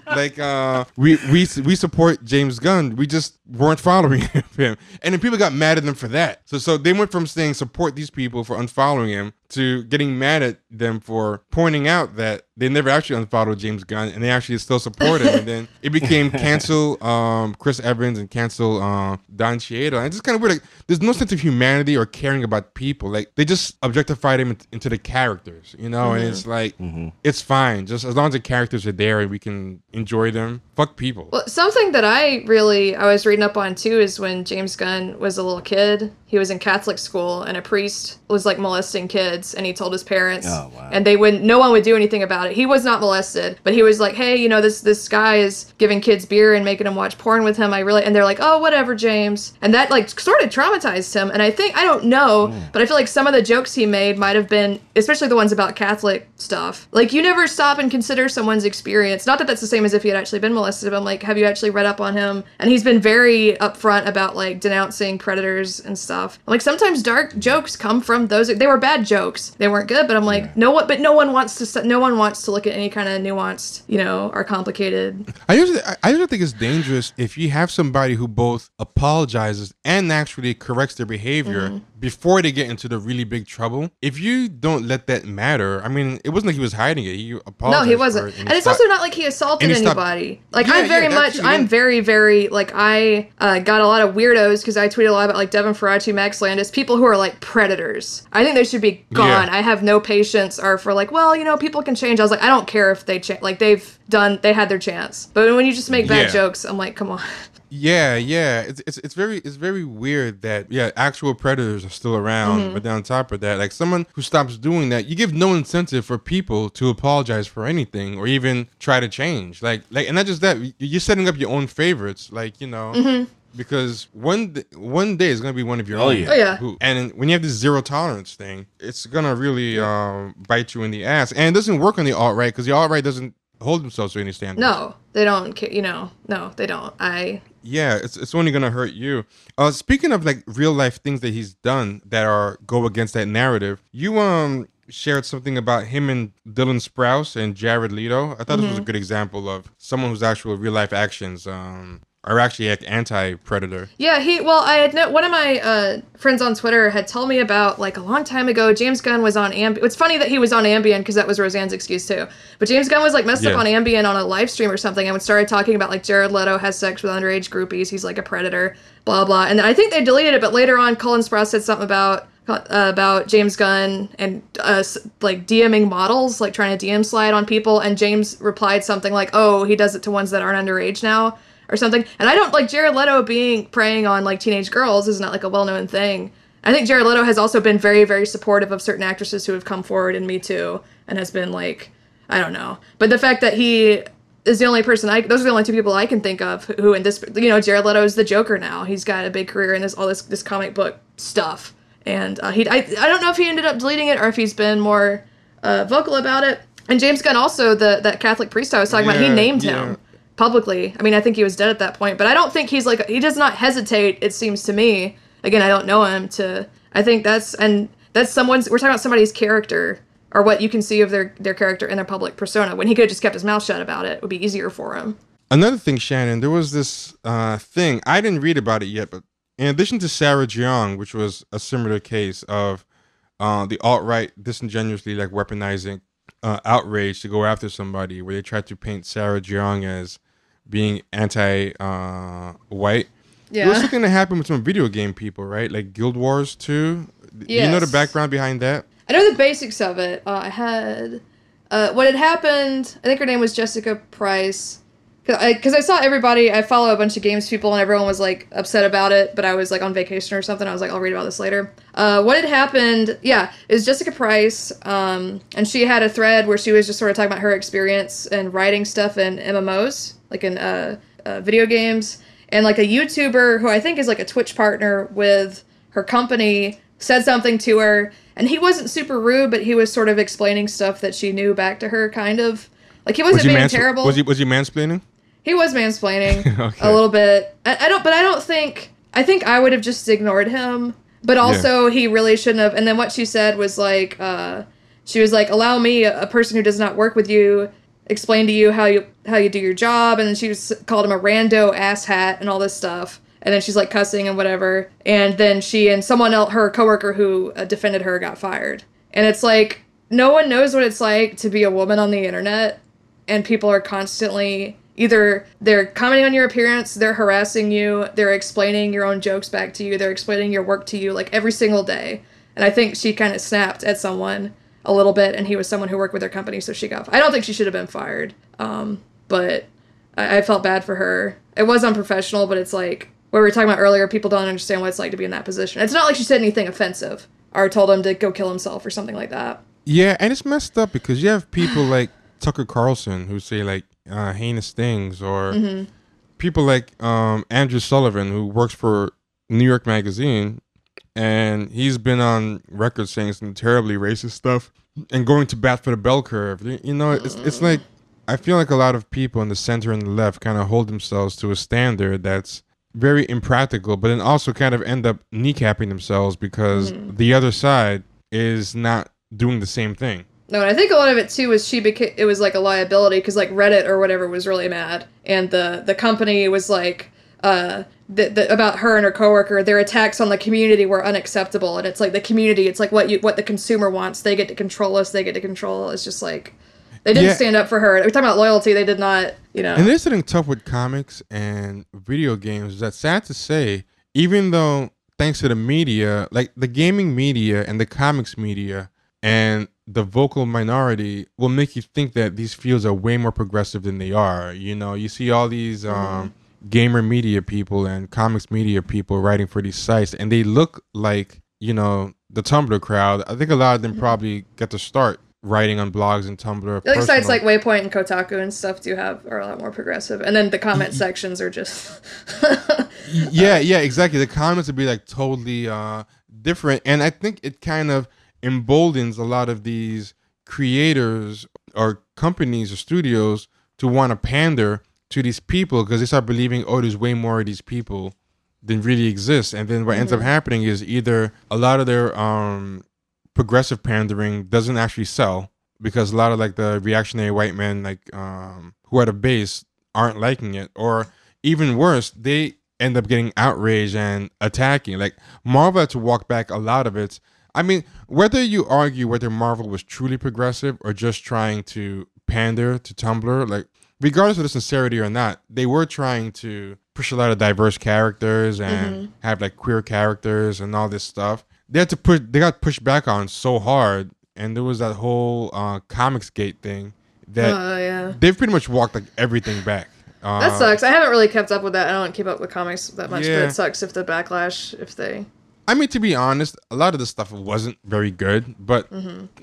like uh, we we we support James Gunn, we just weren't following him, and then people got mad at them for that. So so they went from saying support these people for unfollowing him to getting mad at them for pointing out that they never actually unfollowed James Gunn and they actually still support him. and then it became cancel um, Chris Evans and cancel uh, Don Cheadle. And it's just kind of weird. Like, there's no sense of humanity or caring about people. Like they just objectified him into the characters, you know. And it's like it's fine, just as long as the characters are there and we can enjoy them. Fuck people. Well, something that I really I was reading up on too is when James Gunn was a little kid. He was in Catholic school, and a priest was like molesting kids, and he told his parents, Oh, wow. and they wouldn't. No one would do anything about it. He was not molested, but he was like, "Hey, you know this this guy is giving kids beer and making them watch porn with him. I really." And they're like, "Oh, whatever, James," and that like sort of traumatized him. And I think I don't know, hmm. but I feel like some of the jokes he made might have been, especially the ones about Catholic stuff. Like you never stop and consider someone's experience. Not that that's the same as if he had actually been molested. But I'm like, have you actually read up on him? And he's been very upfront about like denouncing predators and stuff. Like sometimes dark jokes come from those. They were bad jokes. They weren't good. But I'm like, no one. But no one wants to. No one wants to look at any kind of nuanced, you know, or complicated. I usually, I- usually think it's dangerous if you have somebody who both apologizes and actually corrects their behavior Mm-hmm. before they get into the really big trouble. If you don't let that matter, I mean, it wasn't like he was hiding it. He apologized. No, he wasn't. it And it's stopped- also not like he assaulted and he stopped- anybody. Like Yeah, I'm very yeah, much, I'm very, very like I uh, got a lot of weirdos because I tweet a lot about like Devin Faraci, Max Landis, people who are like predators. I think they should be gone. Yeah. I have no patience. Or for like, well, you know, people can change. I was like, I don't care if they change. Like they've done, they had their chance. But when you just make bad Yeah. jokes, I'm like, come on. Yeah, yeah. It's, it's it's very it's very weird that yeah, actual predators are still around, Mm-hmm. but then on top of that, like someone who stops doing that, you give no incentive for people to apologize for anything or even try to change. Like like and not just that, you're setting up your own favorites, like, you know. Mm-hmm. Because one d- one day is gonna be one of your Oh, own. yeah. Oh, yeah. Who, and when you have this zero tolerance thing, it's gonna really um, bite you in the ass. And it doesn't work on the alt right because the alt right doesn't hold themselves to any standards. No, they don't care. You know, no, they don't. I Yeah, it's it's only gonna hurt you. Uh, speaking of like real life things that he's done that are go against that narrative, you um shared something about him and Dylan Sprouse and Jared Leto. I thought this was a good example of someone whose actual real life actions um are actually like anti predator. Yeah, he. Well, I had no, one of my uh, friends on Twitter had told me about like a long time ago. James Gunn was on Ambien. It's funny that he was on Ambien because that was Roseanne's excuse too. But James Gunn was like messed up on Ambien on a live stream or something, and we started talking about like Jared Leto has sex with underage groupies. He's like a predator, blah blah. And then I think they deleted it, but later on, Colin Sprouse said something about. Uh, about James Gunn and uh, like DMing models, like trying to DM slide on people, and James replied something like, "Oh, he does it to ones that aren't underage now." Or something. And I don't like Jared Leto being preying on like teenage girls is not like a well known thing. I think Jared Leto has also been very, very supportive of certain actresses who have come forward in Me Too and has been like, I don't know. But the fact that he is the only person I those are the only two people I can think of who in this you know Jared Leto is the Joker now. He's got a big career in this all this this comic book stuff, and uh, he I I don't know if he ended up deleting it or if he's been more uh, vocal about it. And James Gunn also the that Catholic priest I was talking about he named yeah. him publicly. I mean, I think he was dead at that point, but I don't think he's like he does not hesitate. It seems to me. Again, I don't know him. To I think that's and that's someone's. We're talking about somebody's character or what you can see of their their character in their public persona. When he could have just kept his mouth shut about it, it would be easier for him. Another thing, Shannon, there was this uh, thing I didn't read about it yet, but in addition to Sarah Jeong, which was a similar case of uh, the alt right disingenuously like weaponizing uh, outrage to go after somebody, where they tried to paint Sarah Jeong as being anti-white. Was Yeah. something that happened with some video game people, right? Like Guild Wars 2. Do You know the background behind that? I know the basics of it. Uh, I had uh, what had happened. I think her name was Jessica Price. Because I, saw everybody, I follow a bunch of games people, and everyone was like upset about it. But I was like on vacation or something. I was like, I'll read about this later. Uh, what had happened? Yeah, is Jessica Price, um, and she had a thread where she was just sort of talking about her experience and writing stuff in MMOs, like in uh, uh, video games, and like a YouTuber who I think is like a Twitch partner with her company said something to her and he wasn't super rude, but he was sort of explaining stuff that she knew back to her, kind of. Like he wasn't Was he, being mans- terrible. was he was he mansplaining? He was mansplaining Okay. a little bit. I, I don't, but I don't think. I think I would have just ignored him. But also, he really shouldn't have. And then what she said was like, uh, she was like, "Allow me, a person who does not work with you, explain to you how you how you do your job." And then she was, called him a rando asshat and all this stuff. And then she's like cussing and whatever. And then she and someone else, her coworker who uh, defended her, got fired. And it's like no one knows what it's like to be a woman on the internet and people are constantly either they're commenting on your appearance, they're harassing you, they're explaining your own jokes back to you, they're explaining your work to you like every single day. And I think she kind of snapped at someone a little bit, and he was someone who worked with their company, so she got. I don't think she should have been fired, um, but I, I felt bad for her. It was unprofessional, but it's like what we were talking about earlier. People don't understand what it's like to be in that position. It's not like she said anything offensive or told him to go kill himself or something like that. Yeah, and it's messed up because you have people like Tucker Carlson who say like uh, heinous things, or Mm-hmm. people like um, Andrew Sullivan who works for New York Magazine, and he's been on record saying some terribly racist stuff and going to bat for the bell curve. You know, it's it's like I feel like a lot of people in the center and the left kind of hold themselves to a standard that's very impractical, but then also kind of end up kneecapping themselves because the other side is not doing the same thing. No, and I think a lot of it too was she became it was like a liability because like Reddit or whatever was really mad, and the the company was like uh the, the, about her and her coworker. Their attacks on the community were unacceptable, and it's like the community. It's like what you what the consumer wants. They get to control us. They get to control. It's just like they didn't Yeah. stand up for her. We're talking about loyalty. They did not. You know. And there's something tough with comics and video games that's sad to say, even though thanks to the media, like the gaming media and the comics media and the vocal minority will make you think that these fields are way more progressive than they are. You know, you see all these um, gamer media people and comics media people writing for these sites, and they look like, you know, the Tumblr crowd. I think a lot of them probably get to start writing on blogs and Tumblr. like sites like Waypoint and Kotaku and stuff do have are a lot more progressive, and then the comment sections are just yeah, yeah, exactly. The comments would be like totally uh different, and I think it kind of emboldens a lot of these creators or companies or studios to want to pander to these people because they start believing, oh, there's way more of these people than really exist, and then what ends up happening is either a lot of their um progressive pandering doesn't actually sell because a lot of like the reactionary white men like um who are the base aren't liking it. Or even worse they end up getting outraged and attacking. Like marvel had to walk back a lot of it. i mean whether you argue whether marvel was truly progressive or just trying to pander to tumblr like regardless of the sincerity or not they were trying to push a lot of diverse characters and have like queer characters and all this stuff they had to push they got pushed back on so hard and there was that whole uh comics gate thing that oh yeah. they've pretty much walked like everything back uh, That sucks. I haven't really kept up with that. I don't keep up with comics that much, Yeah. but it sucks if the backlash if they I mean, to be honest, a lot of the stuff wasn't very good, but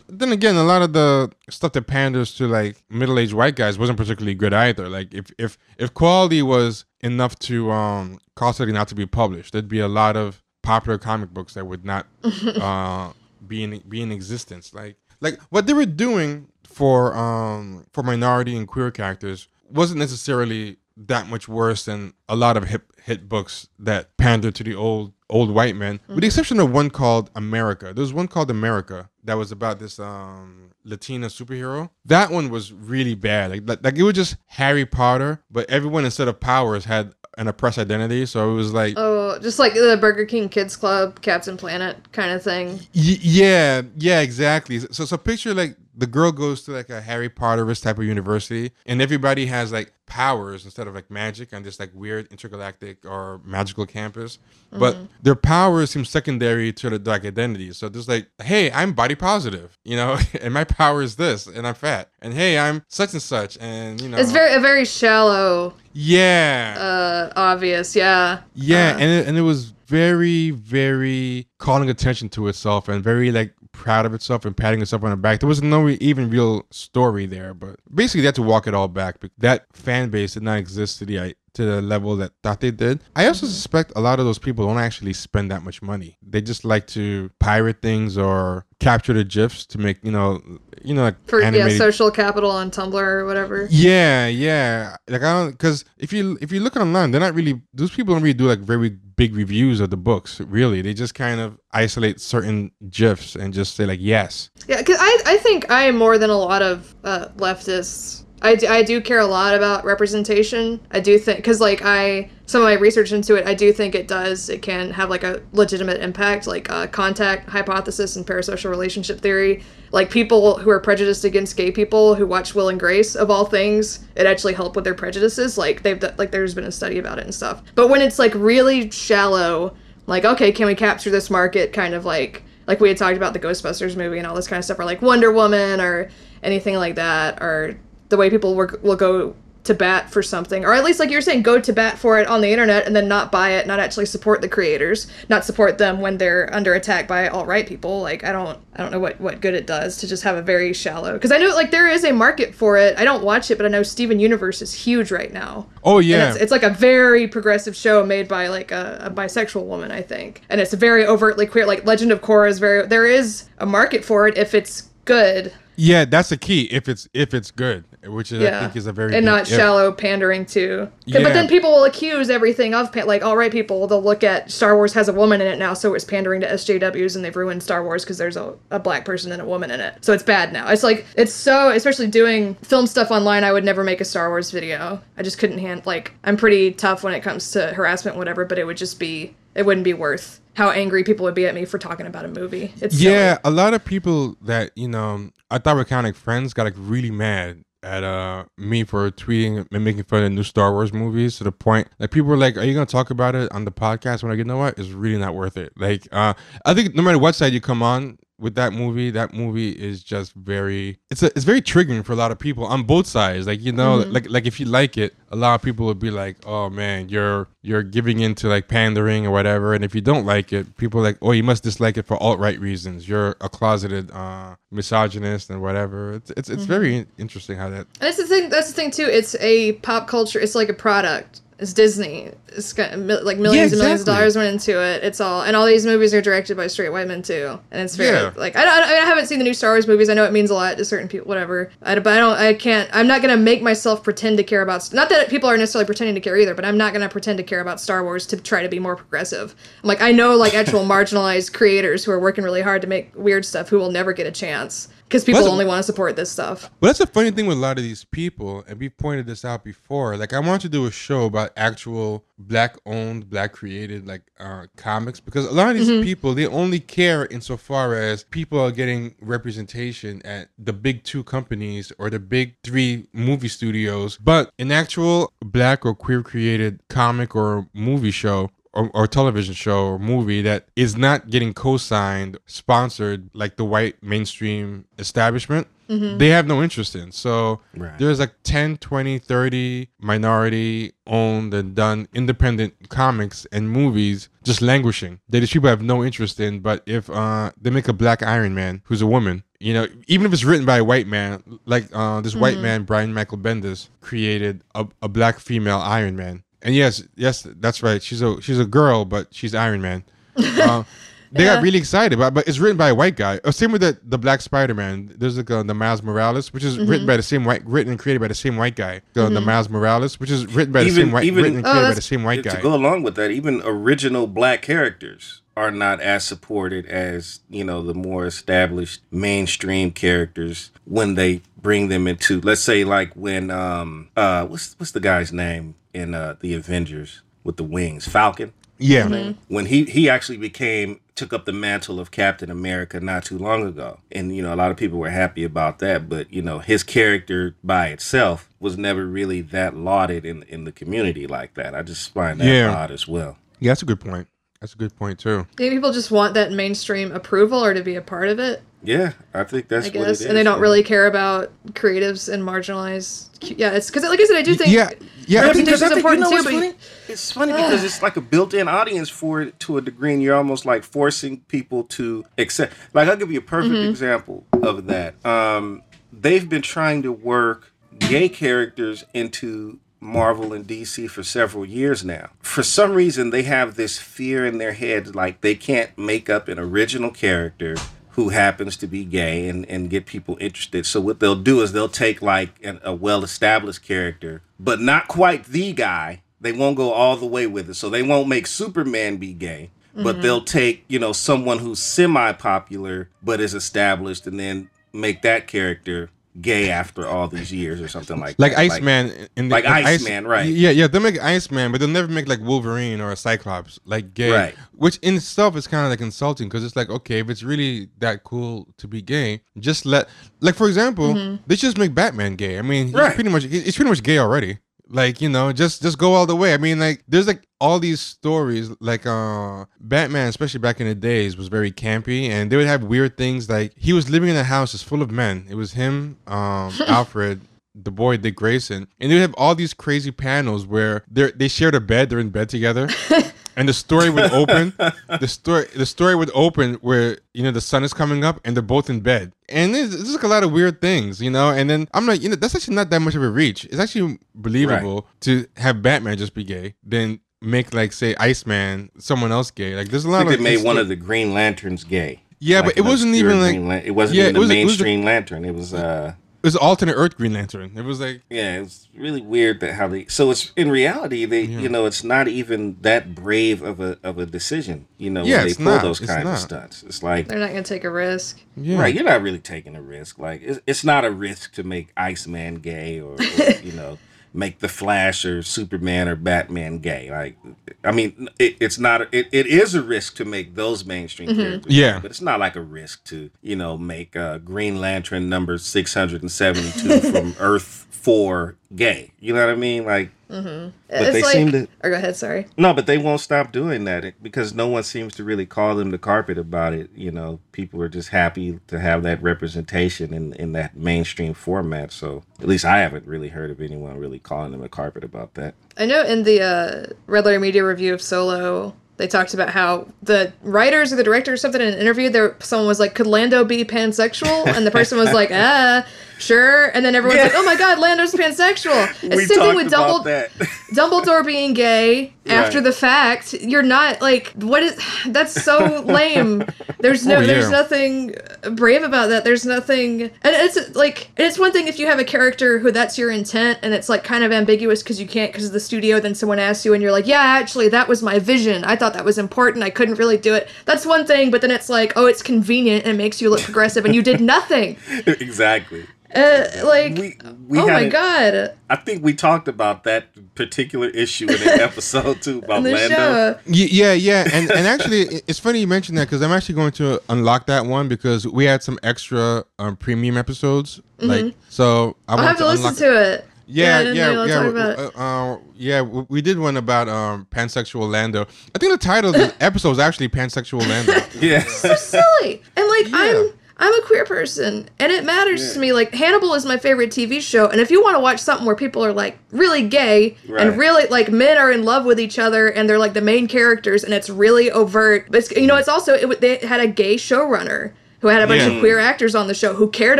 then again, a lot of the stuff that panders to like middle-aged white guys wasn't particularly good either. Like, if if if quality was enough to um cause something not to be published, there'd be a lot of popular comic books that would not uh be in be in existence. Like like what they were doing for um for minority and queer characters wasn't necessarily that much worse than a lot of hip hit books that pander to the old old white men, with the exception of one called America. There was one called America that was about this um Latina superhero. That one was really bad. Like like, like it was just Harry Potter, but everyone instead of powers had an oppressed identity. So it was like Oh, just like the Burger King Kids Club, Captain Planet kind of thing. Y- yeah, yeah, exactly. So, so picture like the girl goes to like a Harry Potterist type of university, and everybody has like powers instead of like magic on this like weird intergalactic or magical campus. But their powers seem secondary to the like identity. So there's like, hey, I'm body positive, you know, and my power is this, and I'm fat, and hey, I'm such and such, and you know, It's very a very shallow, yeah, uh, obvious. Yeah. Yeah, Uh, and it, and it was very, very calling attention to itself and very like proud of itself and patting itself on the back. There was no even real story there, but basically they had to walk it all back. That fan base did not exist to the to the level that thought they did. I also suspect a lot of those people don't actually spend that much money. They just like to pirate things or capture the gifs to make you know you know like For animated yeah, social capital on Tumblr or whatever. yeah, yeah. Like I don't because if you if you look online, they're not really those people don't really do like very big reviews of the books. Really, they just kind of isolate certain gifs and just say like yes. Yeah, because I, I think I am more than a lot of uh, leftists. I do, I do care a lot about representation. I do think, because like I, some of my research into it, I do think it does, it can have like a legitimate impact, like uh, contact hypothesis and parasocial relationship theory. Like people who are prejudiced against gay people who watch Will and Grace, of all things, it actually helped with their prejudices. Like they've, like there's been a study about it and stuff. But when it's like really shallow, like okay, can we capture this market kind of like like we had talked about the Ghostbusters movie and all this kind of stuff, or like Wonder Woman or anything like that, or the way people will, will go to bat for something, or at least like you're saying, go to bat for it on the internet and then not buy it, not actually support the creators, not support them when they're under attack by alt right people. Like I don't, I don't know what what good it does to just have a very shallow. Because I know like there is a market for it. I don't watch it, but I know Steven Universe is huge right now. Oh yeah, it's, it's like a very progressive show made by like a, a bisexual woman, I think, and it's very overtly queer. Like Legend of Korra is very. There is a market for it if it's good. yeah. That's the key. If it's if it's good, which is, I think is a very and not if. shallow pandering to. Yeah. But then people will accuse everything of pan- like all right people. They'll look at Star Wars has a woman in it now, so it's pandering to SJWs, and they've ruined Star Wars because there's a, a black person and a woman in it. So it's bad now. It's like it's so especially doing film stuff online. I would never make a Star Wars video. I just couldn't hand like I'm pretty tough when it comes to harassment, whatever. But it would just be it wouldn't be worth how angry people would be at me for talking about a movie. It's silly. Yeah, a lot of people that you know I thought were kind of like friends got like really mad at uh me for tweeting and making fun of new Star Wars movies to the point like people were like, "Are you gonna talk about it on the podcast?" When I you know what, it's really not worth it. Like, uh, I think no matter what side you come on with that movie, that movie is just very it's a, it's very triggering for a lot of people on both sides. Like you know, like like if you like it, a lot of people would be like, "Oh man, you're you're giving into like pandering or whatever." And if you don't like it, people are like, "Oh, you must dislike it for alt right reasons. You're a closeted uh, misogynist and whatever." It's it's, it's very interesting how that. And that's the thing. That's the thing too. It's a pop culture. It's like a product. It's Disney. It's got mil- like millions and millions of dollars went into it. It's all, and all these movies are directed by straight white men too. And it's very Yeah. like I, don't, I haven't seen the new Star Wars movies. I know it means a lot to certain people. Whatever. I, but I don't. I can't. I'm not gonna make myself pretend to care about. Not that people are necessarily pretending to care either. But I'm not gonna pretend to care about Star Wars to try to be more progressive. I'm like I know like actual marginalized creators who are working really hard to make weird stuff who will never get a chance because people That's- only want to support this stuff. Well, that's the funny thing with a lot of these people, and we've pointed this out before. Like, I want to do a show about actual black-owned, black-created like uh, comics because a lot of these Mm-hmm. people they only care insofar as people are getting representation at the big two companies or the big three movie studios. But an actual black or queer-created comic or movie show or, or television show or movie that is not getting co-signed, sponsored like the white mainstream establishment, they have no interest in. So Right. there's like 10, 20, 30 minority owned and done independent comics and movies just languishing that these people have no interest in. But if uh, they make a black Iron Man who's a woman, you know, even if it's written by a white man, like uh, this white man, Brian Michael Bendis, created a, a black female Iron Man. And yes, yes, that's right. She's a she's a girl, but she's Iron Man. Uh, they got really excited about, but it's written by a white guy. Uh, same with the the Black Spider Man. There's like uh, the Miles Morales, which is written by the same white, written and created by the same white guy. Uh, The Miles Morales, which is written by the same white, even- written and Oh, created by the same white guy. to guy. go along with that, even original black characters are not as supported as you know the more established mainstream characters when they bring them into let's say like when um uh what's what's the guy's name in uh the Avengers with the wings. Falcon. Yeah, when he he actually became took up the mantle of Captain America not too long ago. And you know a lot of people were happy about that but you know his character by itself was never really that lauded in in the community like that. I just find that Yeah. odd as well. Yeah, that's a good point. That's a good point too. Maybe people just want that mainstream approval or to be a part of it, yeah I think that's I what it guess. And they don't yeah. really care about creatives and marginalized. Yeah, it's because, like I said, I do think. Yeah, yeah. Yeah, I think because I you important know too, what's funny? It's funny because it's like a built-in audience for it to a degree, and you're almost like forcing people to accept. Like I'll give you a perfect Mm-hmm. example of that. Um, they've been trying to work gay characters into Marvel and DC for several years now. For some reason, they have this fear in their head like they can't make up an original character who happens to be gay and, and get people interested. So what they'll do is they'll take like an, a well-established character, but not quite the guy. They won't go all the way with it. So they won't make Superman be gay, but mm-hmm. they'll take, you know, someone who's semi-popular but is established and then make that character gay after all these years or something like Like that. Iceman in the like in Iceman, right. Yeah, yeah, they'll make Iceman, but they'll never make like Wolverine or a Cyclops like gay. Right. Which in itself is kind of like insulting because it's like, okay, if it's really that cool to be gay, just let like for example, mm-hmm. they just make Batman gay. I mean, he's Right. pretty much he's pretty much gay already. Like you know, just just go all the way. I mean, like there's like all these stories, like uh Batman, especially back in the days, was very campy, and they would have weird things. Like he was living in a house that's full of men. It was him, um, Alfred, the boy Dick Grayson, and they would have all these crazy panels where they they shared a bed. They're in bed together. And the story would open. the story, the story would open where you know the sun is coming up, and they're both in bed. And there's, there's like a lot of weird things, you know. And then I'm like, you know, that's actually not that much of a reach. It's actually believable to have Batman just be gay than make like say Iceman someone else gay. Like there's a lot think of they made it's one the- of the Green Lanterns gay. Yeah, but it wasn't even like Green Lan- it wasn't Yeah, even it was- the it was the- mainstream lantern. It was uh it was alternate Earth Green Lantern. It was like yeah, it's really weird that how they. So it's in reality, they you know it's not even that brave of a of a decision. You know Yeah, when they pull not. those It's kinds not. of stunts. It's like They're not gonna take a risk. yeah. right, you're not really taking a risk. Like it's, it's not a risk to make Iceman gay or, or you know make the Flash or Superman or Batman gay. Like I mean, it, it's not. It, it is a risk to make those mainstream characters. Yeah. but it's not like a risk to you know make uh, Green Lantern number six hundred and seventy two from Earth four gay. You know what I mean? Like, but it's they like, seem to. Or go ahead. Sorry. No, but they won't stop doing that because no one seems to really call them the carpet about it. You know, people are just happy to have that representation in in that mainstream format. So at least I haven't really heard of anyone really calling them a carpet about that. I know in the uh, Red Letter Media review of Solo, they talked about how the writers or the director or something in an interview, there someone was like, "Could Lando be pansexual?" And the person was like, "Ah, sure." And then everyone's Yeah. like, "Oh my God, Lando's pansexual." It's same thing with Dumbledore. Dumbledore being gay after Right. the fact, you're not like what is that's so lame. There's no Oh, there's nothing brave about that. There's nothing and it's like and it's one thing if you have a character who that's your intent and it's like kind of ambiguous because you can't because of the studio then someone asks you and you're like, "Yeah, actually that was my vision. I thought that was important. I couldn't really do it." That's one thing, but then it's like, "Oh, it's convenient and it makes you look progressive and you did nothing." exactly. Uh, like We we Oh my a- god. I think we talked about that particular issue in an episode too about On the Lando. show. Y- Yeah, yeah, and and actually, it's funny you mentioned that because I'm actually going to unlock that one because we had some extra um, premium episodes. Like, so I I'll have to listen to it. Yeah, I didn't yeah, yeah. to talk w- about it. uh, uh, yeah, w- we did one about um, pansexual Lando. I think the title of the episode was actually pansexual Lando. Yeah. so silly. And like Yeah. I'm I'm a queer person and it matters Yeah. to me. Like Hannibal is my favorite TV show. And if you want to watch something where people are like really gay Right. and really like men are in love with each other and they're like the main characters and it's really overt. But it's, you know, it's also it, they had a gay showrunner who had a bunch Yeah. of queer actors on the show who cared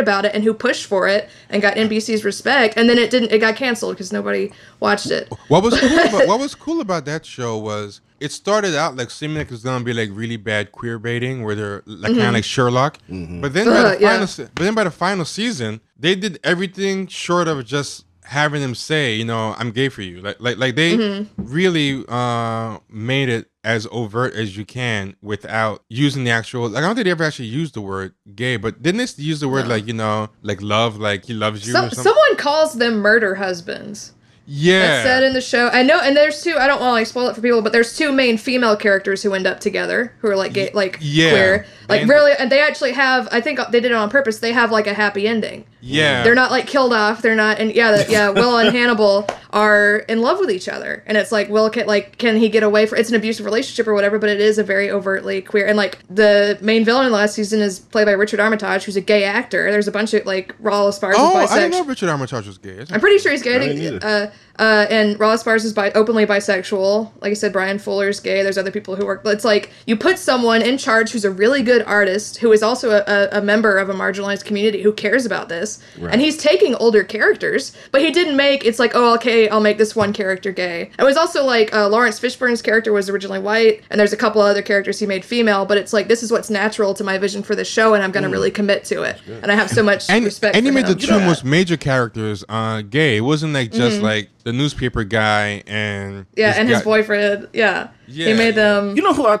about it and who pushed for it and got NBC's respect. And then it didn't. It got canceled because nobody watched it. What was cool about, what was cool about that show was it started out like seeming like it was gonna be like really bad queer baiting where they're like kind of like Sherlock, but then by Uh, the yeah. final se- but then by the final season they did everything short of just having them say you know I'm gay for you. Like like like they really uh made it as overt as you can without using the actual like I don't think they ever actually used the word gay but didn't they use the word like you know like love like he loves you Some, or something? someone calls them murder husbands. Yeah That's said in the show. I know, and there's two. I don't want to like spoil it for people, but there's two main female characters who end up together, who are like gay, like yeah. queer, like And- really, and they actually have. I think they did it on purpose. They have like a happy ending. yeah They're not like killed off. They're not, and yeah, the, yeah. Will and Hannibal are in love with each other, and it's like, Will can like, can he get away from? It's an abusive relationship or whatever, but it is a very overtly queer. And like the main villain in the last season is played by Richard Armitage, who's a gay actor. There's a bunch of like Raul Esparza oh is I didn't know. Richard Armitage was gay I'm pretty sure he's gay. I I didn't uh, Uh, and Raul Esparza is bi- openly bisexual. Like I said, Brian Fuller's gay. There's other people who work. But it's like you put someone in charge who's a really good artist, who is also a, a, a member of a marginalized community who cares about this, and he's taking older characters, but he didn't make. It's like, oh, okay, I'll make this one character gay. It was also like uh, Laurence Fishburne's character was originally white, and there's a couple other characters he made female. But it's like this is what's natural to my vision for this show, and I'm going to really commit to it. And I have so much And, respect. and he for made the him. two most major characters uh, gay. It wasn't like just like the newspaper guy and. Yeah, this and his boyfriend. Yeah. Yeah, he made them. You know who I?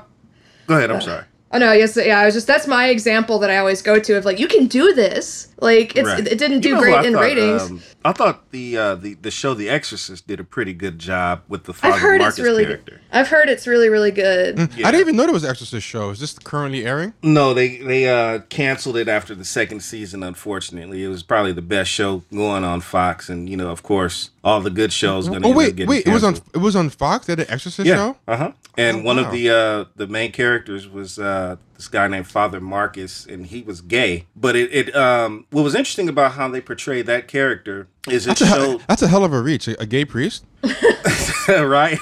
Go ahead. I'm sorry. Oh no, yes, yeah. I was just that's my example that I always go to of like you can do this. Like it's Right. it didn't do You know great in thought, ratings. um, I thought the uh, the the show The Exorcist did a pretty good job with the Father I've Father heard Marcus it's really character. good. I've heard it's really really good. I Yeah. didn't even know there was an Exorcist show. Is this currently airing? No, they they uh, canceled it after the second season. Unfortunately, it was probably the best show going on Fox, and you know, of course, all the good shows. Gonna Oh end up wait, getting wait. It was on. It was on Fox. They had an Exorcist Yeah. show. Uh huh. And Oh, one wow. of the uh, the main characters was uh, this guy named Father Marcus, and he was gay. But it, it um, what was interesting about how they portrayed that character is it That's a, hell, showed that's a hell of a reach. A, a gay priest. right?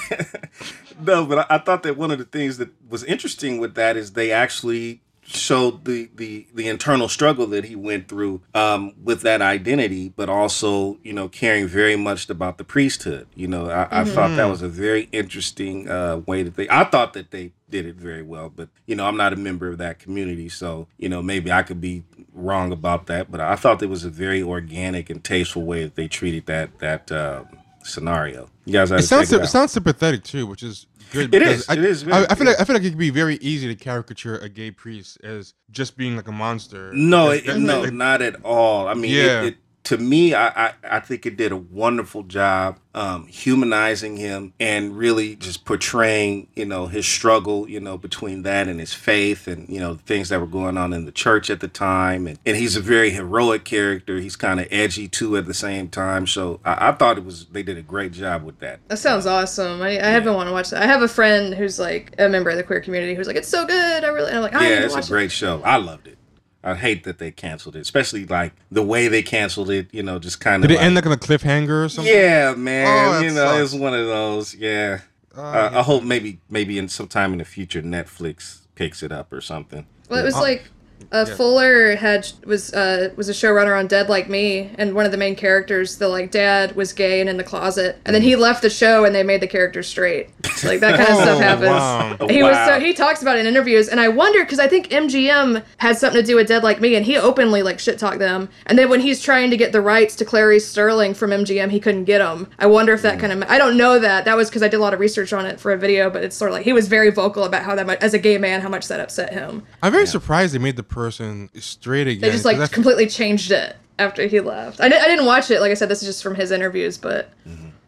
no, but I, I thought that one of the things that was interesting with that is they actually showed the the the internal struggle that he went through um, with that identity, but also you know caring very much about the priesthood. You know, I, I thought that was a very interesting uh, way that they. I thought that they did it very well, but you know, I'm not a member of that community, so you know maybe I could be wrong about that. But I thought it was a very organic and tasteful way that they treated that that. Um, Scenario. You guys, It sounds. It, sounds sympathetic too, which is good. It because is, I, it is very I, I feel like I feel like it could be very easy to caricature a gay priest as just being like a monster. No, it, no, like- not at all. I mean, Yeah. it, it, to me, I, I, I think it did a wonderful job um, humanizing him and really just portraying, you know, his struggle, you know, between that and his faith and, you know, things that were going on in the church at the time. And, and he's a very heroic character. He's kind of edgy too at the same time. So I, I thought it was, they did a great job with that. That sounds awesome. I, I haven't want to watch that. I have a friend who's like a member of the queer community who's like, it's so good. I really. And I'm like, I yeah, it's a watch it. great show. I loved it. I hate that they canceled it, especially like the way they canceled it, you know, just kind of Did it like, end like on a cliffhanger or something? Yeah, man. Oh, you know, sucks. it's one of those. Yeah. Oh, uh, I hope maybe maybe in sometime in the future Netflix picks it up or something. Well, it was Uh, like uh, yeah. Fuller had was uh, was a showrunner on Dead Like Me, and one of the main characters, the like dad, was gay and in the closet, and then he left the show, and they made the character straight. Like that kind of stuff Oh, happens. wow. He was so he talks about it in interviews, and I wonder because I think MGM had something to do with Dead Like Me, and he openly like shit talked them. And then when he's trying to get the rights to Clarice Starling from MGM, he couldn't get them. I wonder if that kind of I don't know that that was because I did a lot of research on it for a video, but it's sort of like he was very vocal about how that much as a gay man how much that upset him. I'm very surprised they made the person straight again. They just like I- completely changed it after he left. I, di- I didn't watch it. Like I said, this is just from his interviews, but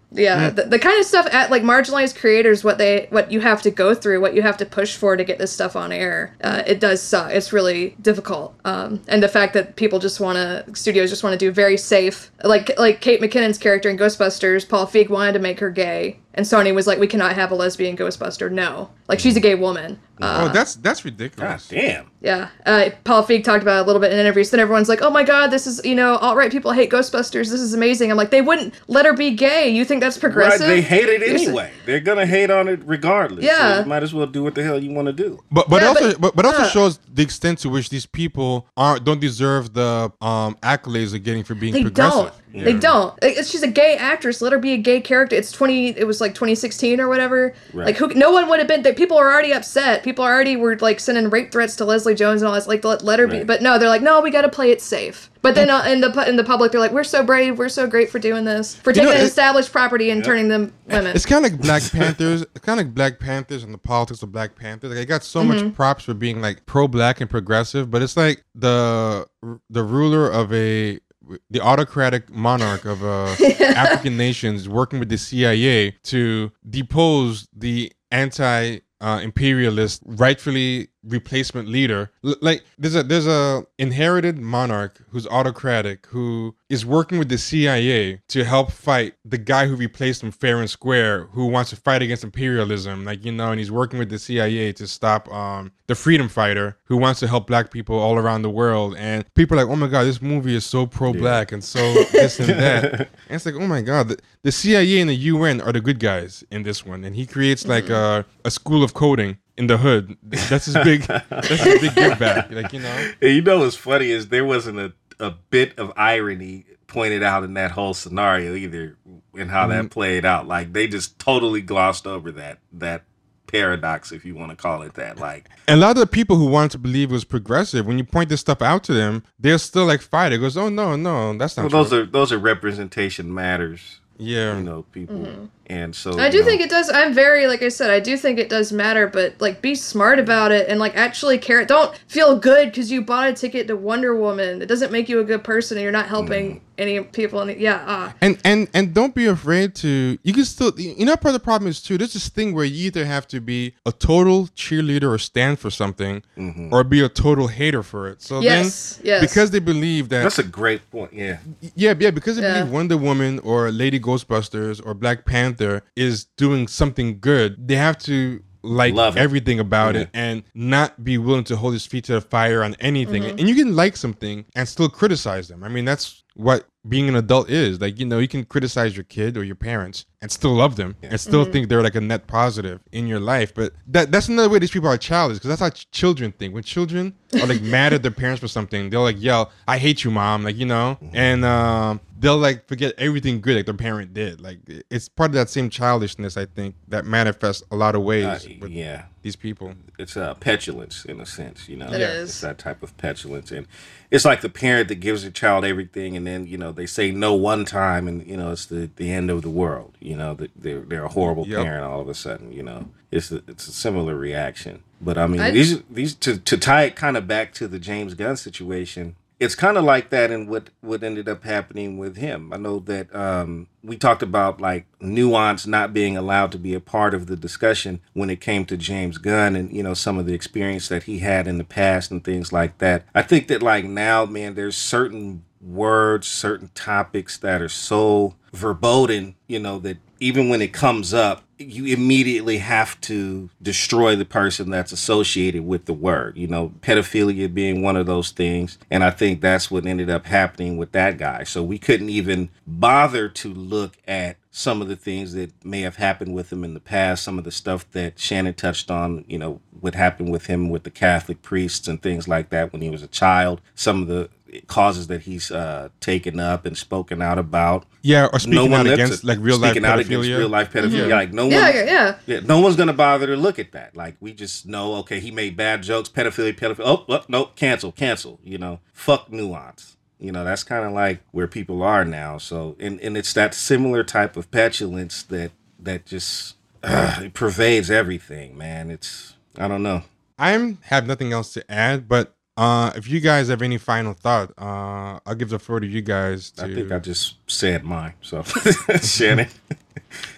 yeah, the, the kind of stuff at like marginalized creators, what they what you have to go through, what you have to push for to get this stuff on air, uh, it does suck. It's really difficult. Um, and the fact that people just want to studios just want to do very safe, like like Kate McKinnon's character in Ghostbusters, Paul Feig wanted to make her gay, and Sony was like, we cannot have a lesbian Ghostbuster. No, like she's a gay woman. Uh, oh, that's that's God ridiculous. damn. yeah, uh, Paul Feig talked about it a little bit in interviews. Then everyone's like, "Oh my God, this is you know, alt right people hate Ghostbusters. This is amazing." I'm like, they wouldn't let her be gay. You think that's Right, progressive? they hate it anyway. They're gonna hate on it regardless. So Yeah. you might as well do what the hell you want to do. But but Yeah, also but- but, but also shows the extent to which these people aren't don't deserve the um accolades they're getting for being They progressive. don't. They don't. It- It's, she's a gay actress. Let her be a gay character. It's twenty. It was like 2016 or whatever. Right. Like who? No one would have been. That people are already upset. People already were like sending rape threats to Leslie Jones and all this. Like let, let her be. Right. But no, they're like, no, we got to play it safe. But then uh, in the in the public, they're like, we're so brave. We're so great for doing this. For taking know, an it- established property and turning them women. It's kind of like Black Panthers. It's kind of like Black Panthers and the politics of Black Panthers. Like, they got so Mm-hmm. much props for being like pro-black and progressive, but it's like the the ruler of a the autocratic monarch of uh, African nations working with the CIA to depose the anti uh, imperialist, rightfully replacement leader. Like there's a there's a inherited monarch who's autocratic who is working with the CIA to help fight the guy who replaced him fair and square who wants to fight against imperialism like you know and he's working with the CIA to stop um the freedom fighter who wants to help black people all around the world. And people are like oh my god this movie is so pro black and so this and that. And it's like oh my god the, the CIA and the UN are the good guys in this one. And he creates like a, a school of coding in the hood. That's his big. that's his big give back. Like you know. And you know what's funny is there wasn't a, a bit of irony pointed out in that whole scenario either, and how that mm-hmm. played out. Like they just totally glossed over that that paradox, if you want to call it that. Like And a lot of the people who wanted to believe it was progressive, when you point this stuff out to them, they're still like fight. It goes, oh no, no, that's not. well, those are those are representation matters. yeah. You know, people, mm-hmm. And so I you do know, think it does. I'm very, like I said, I do think it does matter, but like be smart about it and like actually care. Don't feel good because you bought a ticket to Wonder Woman. It doesn't make you a good person and you're not helping any people. And yeah, uh, And and and don't be afraid to. You can still. You know, part of the problem is too. There's this thing where you either have to be a total cheerleader or stand for something, or be a total hater for it. So Yes, then, yes. because they believe that that's a great point. Yeah, Yeah, yeah, because they Yeah. believe Wonder Woman or Lady Ghostbusters or Black Panther is doing something good, they have to like Love it. everything about Yeah. it and not be willing to hold his feet to the fire on anything. Mm-hmm. And you can like something and still criticize them. I mean, that's what being an adult is. Like, you know, you can criticize your kid or your parents and still love them and still Mm-hmm. think they're like a net positive in your life. But that that's another way these people are childish because that's how ch- children think. When children are like mad at their parents for something, they'll like yell, "I hate you, mom!" Like you know, Mm-hmm. and um, they'll like forget everything good like their parent did. Like it's part of that same childishness, I think, that manifests a lot of ways uh, with yeah. these people. it's uh, petulance in a sense, you know. It is. It's that type of petulance, and it's like the parent that gives their child everything, and then you know they say no one time, and you know it's the, the end of the world. You know that they're they're a horrible Yep. parent all of a sudden. You know it's a, it's a similar reaction. But I mean I- these these to to tie it kind of back to the James Gunn situation. It's kind of like that in what what ended up happening with him. I know that um, we talked about like nuance not being allowed to be a part of the discussion when it came to James Gunn and you know some of the experience that he had in the past and things like that. I think that like now, man, there's certain words, certain topics that are so verboten, you know, that even when it comes up, you immediately have to destroy the person that's associated with the word. You know, pedophilia being one of those things. And I think that's what ended up happening with that guy. So we couldn't even bother to look at some of the things that may have happened with him in the past, some of the stuff that Shannon touched on, you know, what happened with him with the Catholic priests and things like that when he was a child, some of the causes that he's uh, taken up and spoken out about. Yeah, or speaking out against it- like real life speaking out against pedophilia. real life pedophilia. Like no one, yeah, yeah, yeah. yeah, no one's gonna bother to look at that. Like we just know, okay, he made bad jokes, pedophilia, pedophilia. Oh, oh nope, cancel, cancel. You know, fuck nuance. You know, that's kind of like where people are now. So, and and it's that similar type of petulance that that just uh, it pervades everything, man. It's I don't know. I have nothing else to add, but uh, if you guys have any final thought, uh, I'll give the floor to you guys. To, I think I just said mine. So, Shannon.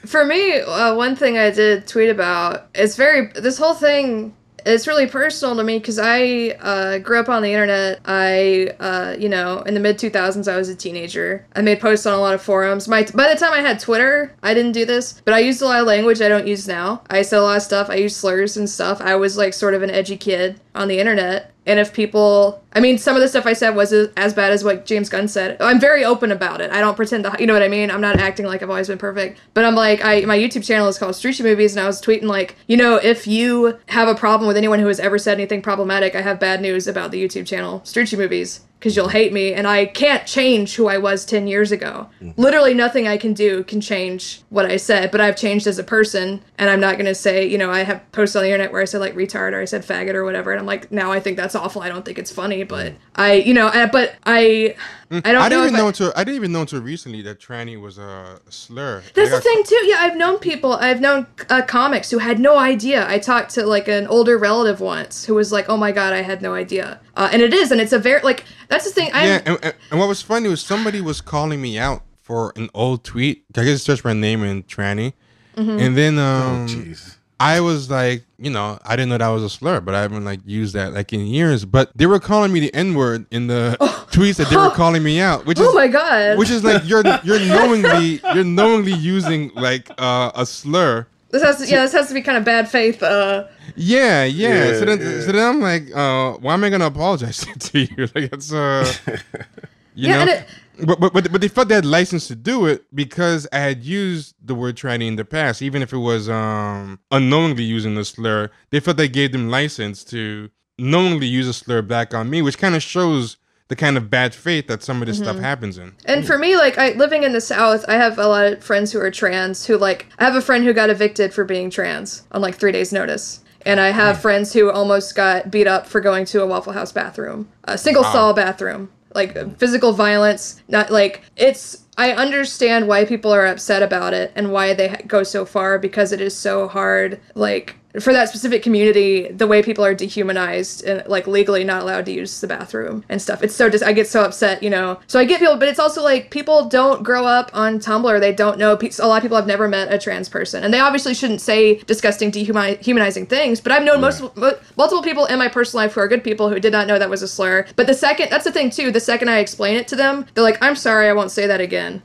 For me, uh, one thing I did tweet about it's very this whole thing. It's really personal to me because I uh, grew up on the internet. I, uh, you know, in the mid 2000s, I was a teenager. I made posts on a lot of forums. My by the time I had Twitter, I didn't do this, but I used a lot of language I don't use now. I said a lot of stuff. I used slurs and stuff. I was like sort of an edgy kid on the internet. And if people, I mean, some of the stuff I said was as bad as what James Gunn said. I'm very open about it. I don't pretend to, you know what I mean? I'm not acting like I've always been perfect. But I'm like, I my YouTube channel is called Strucci Movies, and I was tweeting like, you know, if you have a problem with anyone who has ever said anything problematic, I have bad news about the YouTube channel Strucci Movies because you'll hate me, and I can't change who I was 10 years ago. Mm-hmm. Literally nothing I can do can change what I said, but I've changed as a person, and I'm not gonna say, you know, I have posts on the internet where I said like retard or I said faggot or whatever, and I'm like, now I think that's awful. I don't think it's funny, but mm-hmm. I, you know, I, but I, mm-hmm. I don't I didn't if even I- know until I didn't even know until recently that tranny was a slur. That's the thing too. Yeah, I've known people. I've known uh, comics who had no idea. I talked to like an older relative once who was like, "Oh my god, I had no idea." Uh, and it is, and it's a very like that's the thing. I Yeah, and, and, and what was funny was somebody was calling me out for an old tweet. I guess search my name in tranny, Mm-hmm. and then um, Jeez. I was like, you know, I didn't know that was a slur, but I haven't like used that like in years. But they were calling me the N word in the tweets that they were calling me out, which is Oh my god. which is like you're you're knowingly you're knowingly using like uh, a slur. This has to, yeah, this has to be kind of bad faith. Uh, Yeah, yeah. so then, yeah. so then I'm like, uh, why am I gonna apologize to you? Like it's uh, you Yeah, know. and it- but, but but but they felt they had license to do it because I had used the word tranny in the past, even if it was um unknowingly using the slur. They felt they gave them license to knowingly use a slur back on me, which kind of shows the kind of bad faith that some of this stuff mm-hmm. happens in. And for me, like I living in the South, I have a lot of friends who are trans. Who like I have a friend who got evicted for being trans on like three days' notice, and I have friends who almost got beat up for going to a Waffle House bathroom, a single stall bathroom, like physical violence. Not like it's. I understand why people are upset about it and why they go so far because it is so hard. Like for that specific community, the way people are dehumanized and like legally not allowed to use the bathroom and stuff. It's so just I get so upset, you know. So I get people, but it's also like people don't grow up on Tumblr. They don't know. A lot of people have never met a trans person, and they obviously shouldn't say disgusting, dehumanizing things. But I've known most multiple people in my personal life who are good people who did not know that was a slur. But the second that's the thing too. The second I explain it to them, they're like, "I'm sorry, I won't say that again."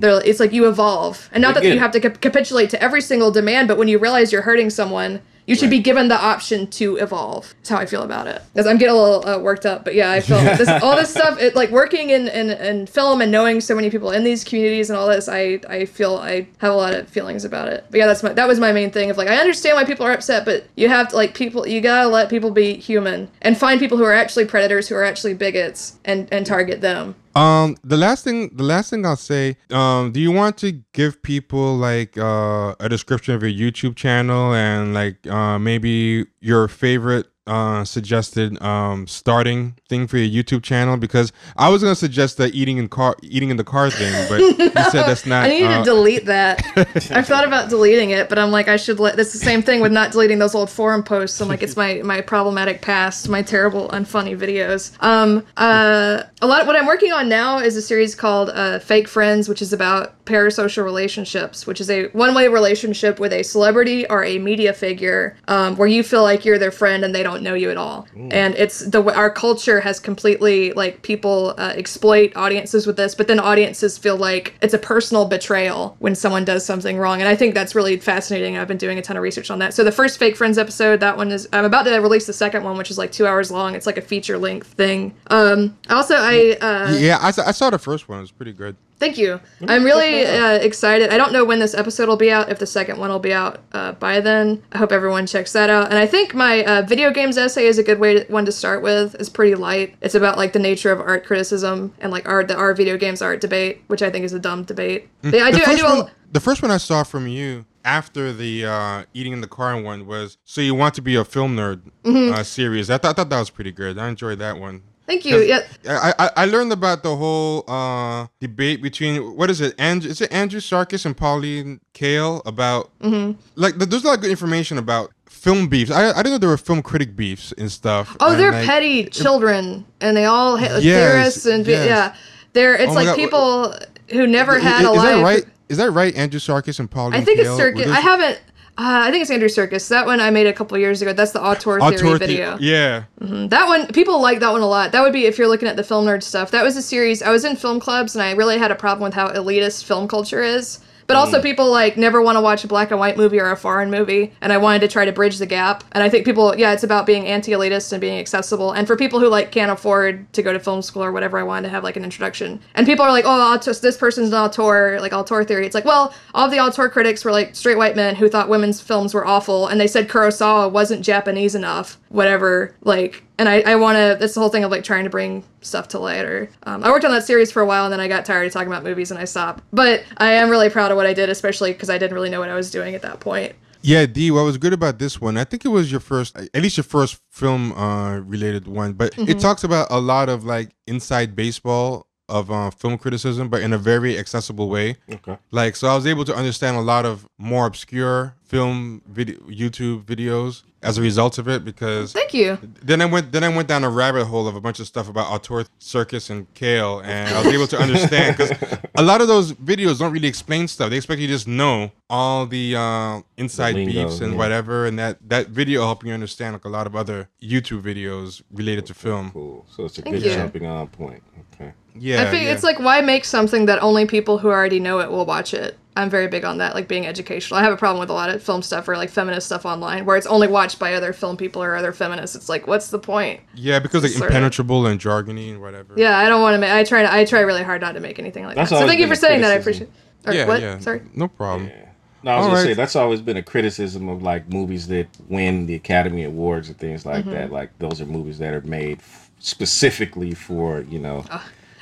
They're, it's like you evolve, and not that you have to cap- capitulate to every single demand, but when you realize you're hurting someone, you should be given the option to evolve. That's how I feel about it. Because I'm getting a little uh, worked up, but yeah, I feel this, all this stuff. It, like working in, in in film and knowing so many people in these communities and all this, I I feel I have a lot of feelings about it. But yeah, that's my that was my main thing of like I understand why people are upset, but you have to like people you gotta let people be human and find people who are actually predators, who are actually bigots, and and target them. Um, the last thing, the last thing I'll say, um, do you want to give people like uh, a description of your YouTube channel and like uh, maybe your favorite uh, suggested um, starting thing for your YouTube channel? Because I was gonna suggest the eating in car, eating in the car thing, but you said that's not. I need uh, to delete that. I've thought about deleting it, but I'm like, I should let. That's the same thing with not deleting those old forum posts. I'm like, it's my my problematic past, my terrible, unfunny videos. Um, uh, a lot. Of, what I'm working on now is a series called uh, Fake Friends, which is about parasocial relationships, which is a one-way relationship with a celebrity or a media figure, um, where you feel like you're their friend and they don't know you at all. And it's the our culture has completely like people uh, exploit audiences with this, but then audiences feel like it's a personal betrayal when someone does something wrong. And I think that's really fascinating. I've been doing a ton of research on that. So the first Fake Friends episode, that one is I'm about to release the second one, which is like two hours long. It's like a feature length thing. Um, also, I uh, yeah, I, I saw the first one. It was pretty good. Thank you. I'm really uh, excited. I don't know when this episode will be out, if the second one will be out uh, by then. I hope everyone checks that out. And I think my uh, video games essay is a good way to, one to start with. It's pretty light. It's about like the nature of art criticism and like art the our video games art debate, which I think is a dumb debate. Yeah, I the do. I first do. One, the first one I saw from you after the uh, eating in the car one was so you want to be a film nerd Mm-hmm. uh, series. I thought, I thought that was pretty good. I enjoyed that one. Thank you. Yeah. I, I I learned about the whole uh, debate between what is it? Andrew is it Andrew Sarkis and Pauline Kael about Mm-hmm. like there's a lot of good information about film beefs. I I didn't know there were film critic beefs and stuff. Oh, and, they're like, petty children, and they all ha- Yes, and yes. yeah, they're it's Oh like God, people who never Is, had a is life. that right? Is that right? Andrew Sarkis and Pauline. Kale? I think it's Kael? Circus. Were I haven't. Uh, I think it's Andrew Circus. That one I made a couple years ago. That's the auteur theory the- video. yeah. That one, people like that one a lot. That would be if you're looking at the film nerd stuff. That was a series. I was in film clubs and I really had a problem with how elitist film culture is. But also, mm. people like never want to watch a black and white movie or a foreign movie, and I wanted to try to bridge the gap. And I think people, yeah, it's about being anti-elitist and being accessible. And for people who like can't afford to go to film school or whatever, I wanted to have like an introduction. And people are like, oh, this person's an auteur, like auteur theory. It's like, well, all the auteur critics were like straight white men who thought women's films were awful, and they said Kurosawa wasn't Japanese enough, whatever. Like, and I, I want to. That's the whole thing of like trying to bring stuff to light. Or um, I worked on that series for a while, and then I got tired of talking about movies, and I stopped. But I am really proud of what I did, especially because I didn't really know what I was doing at that point. Yeah, D. What was good about this one? I think it was your first, at least your first film uh, related one, but Mm-hmm. it talks about a lot of like inside baseball of uh, film criticism, but in a very accessible way. Okay. Like, so I was able to understand a lot of more obscure film video, YouTube videos as a result of it because Thank you. then I went then I went down a rabbit hole of a bunch of stuff about auteur circus and Kael, and I was able to understand because a lot of those videos don't really explain stuff. They expect you to just know all the uh, inside lingo, beefs and yeah. whatever, and that that video helped you understand like a lot of other YouTube videos related to film. Cool. So it's a Thank good you. jumping on point. Okay. Yeah, I think yeah. it's like why make something that only people who already know it will watch it. I'm very big on that, like being educational. I have a problem with a lot of film stuff or like feminist stuff online where it's only watched by other film people or other feminists. It's like, what's the point? yeah because like sort of- impenetrable and jargony and whatever. Yeah, I don't want to make. I try. To, I try really hard not to make anything like That's that. So always thank you been for a saying that. I criticism. appreciate. Or yeah, what? yeah. Sorry. no problem. Yeah. No, I was All gonna right. say that's always been a criticism of like movies that win the Academy Awards and things like that. Mm-hmm. Like those are movies that are made f- specifically for you know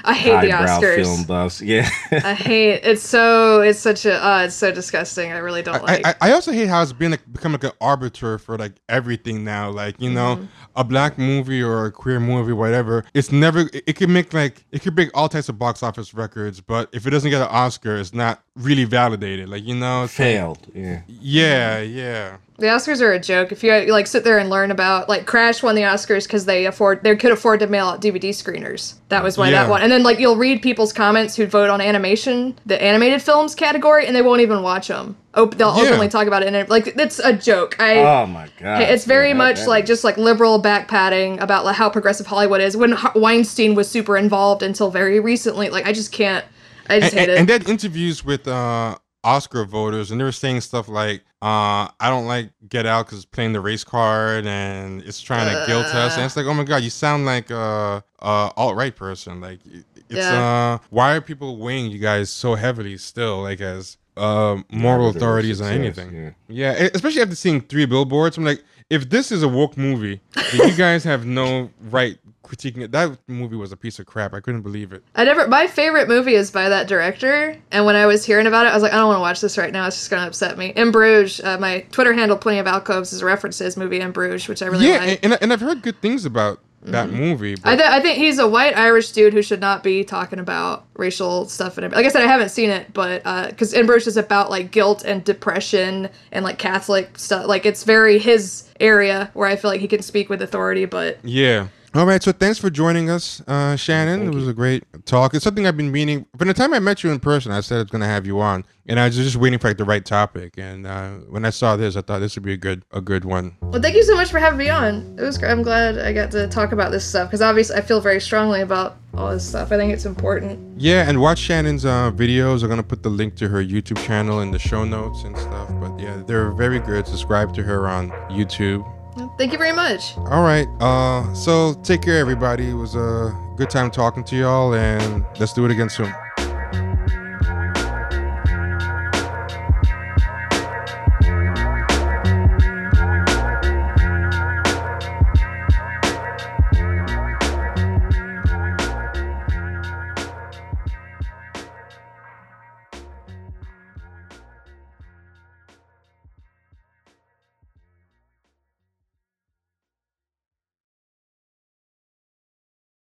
I hate the Oscars. film buffs. Yeah. I hate. It's so. It's such a. Uh, it's so disgusting. I really don't I, like. I, I also hate how it's been like become like an arbiter for like everything now. Like you know, Mm-hmm. a black movie or a queer movie, whatever. It's never. It, it can make like it could break all types of box office records, but if it doesn't get an Oscar, it's not really validated. Like you know, it's like- Failed. Yeah. yeah, yeah. The Oscars are a joke. If you like sit there and learn about like Crash won the Oscars because they afford they could afford to mail out DVD screeners. That was why Yeah. that won. And then like you'll read people's comments who vote on animation, the animated films category, and they won't even watch them. Op- they'll Yeah. openly talk about it, and like it's a joke. I. Oh my god. It's very much that like just like liberal back padding about like how progressive Hollywood is. When H- Weinstein was super involved until very recently, like I just can't. I just And, hate and, it. and then interviews with uh, Oscar voters, and they were saying stuff like, uh, "I don't like Get Out because it's playing the race card and it's trying to guilt us." And it's like, oh my god, you sound like a, a alt right person. Like, it's Yeah. uh, why are people weighing you guys so heavily still, like as uh, moral Arbiter authorities on anything? yeah. Yeah, especially after seeing three billboards, I'm like, if this is a woke movie, you guys have no right critiquing it. That movie was a piece of crap. I couldn't believe it. I never. My favorite movie is by that director, and when I was hearing about it, I was like, I don't want to watch this right now. It's just gonna upset me. In Bruges, uh, my Twitter handle, plenty of alcoves, is a reference to his movie In Bruges, which I really yeah, like. and, and I've heard good things about that mm-hmm. movie. I, th- I think he's a white Irish dude who should not be talking about racial stuff. And like I said, I haven't seen it, but uh, because In Bruges is about like guilt and depression and like Catholic stuff. Like it's very his area where I feel like he can speak with authority. But yeah. All right, so thanks for joining us, uh, Shannon. it was a great talk. It's something I've been meaning. From the time I met you in person, I said I was going to have you on, and I was just waiting for like the right topic. And uh, when I saw this, I thought this would be a good, a good one. well, thank you so much for having me on. It was. I'm glad I got to talk about this stuff because obviously I feel very strongly about all this stuff. I think it's important. Yeah, and watch Shannon's uh, videos. I'm gonna put the link to her YouTube channel in the show notes and stuff. But yeah, they're very good. Subscribe to her on YouTube. Thank you very much. All right. Uh, so take care, everybody. It was a good time talking to y'all, and let's do it again soon.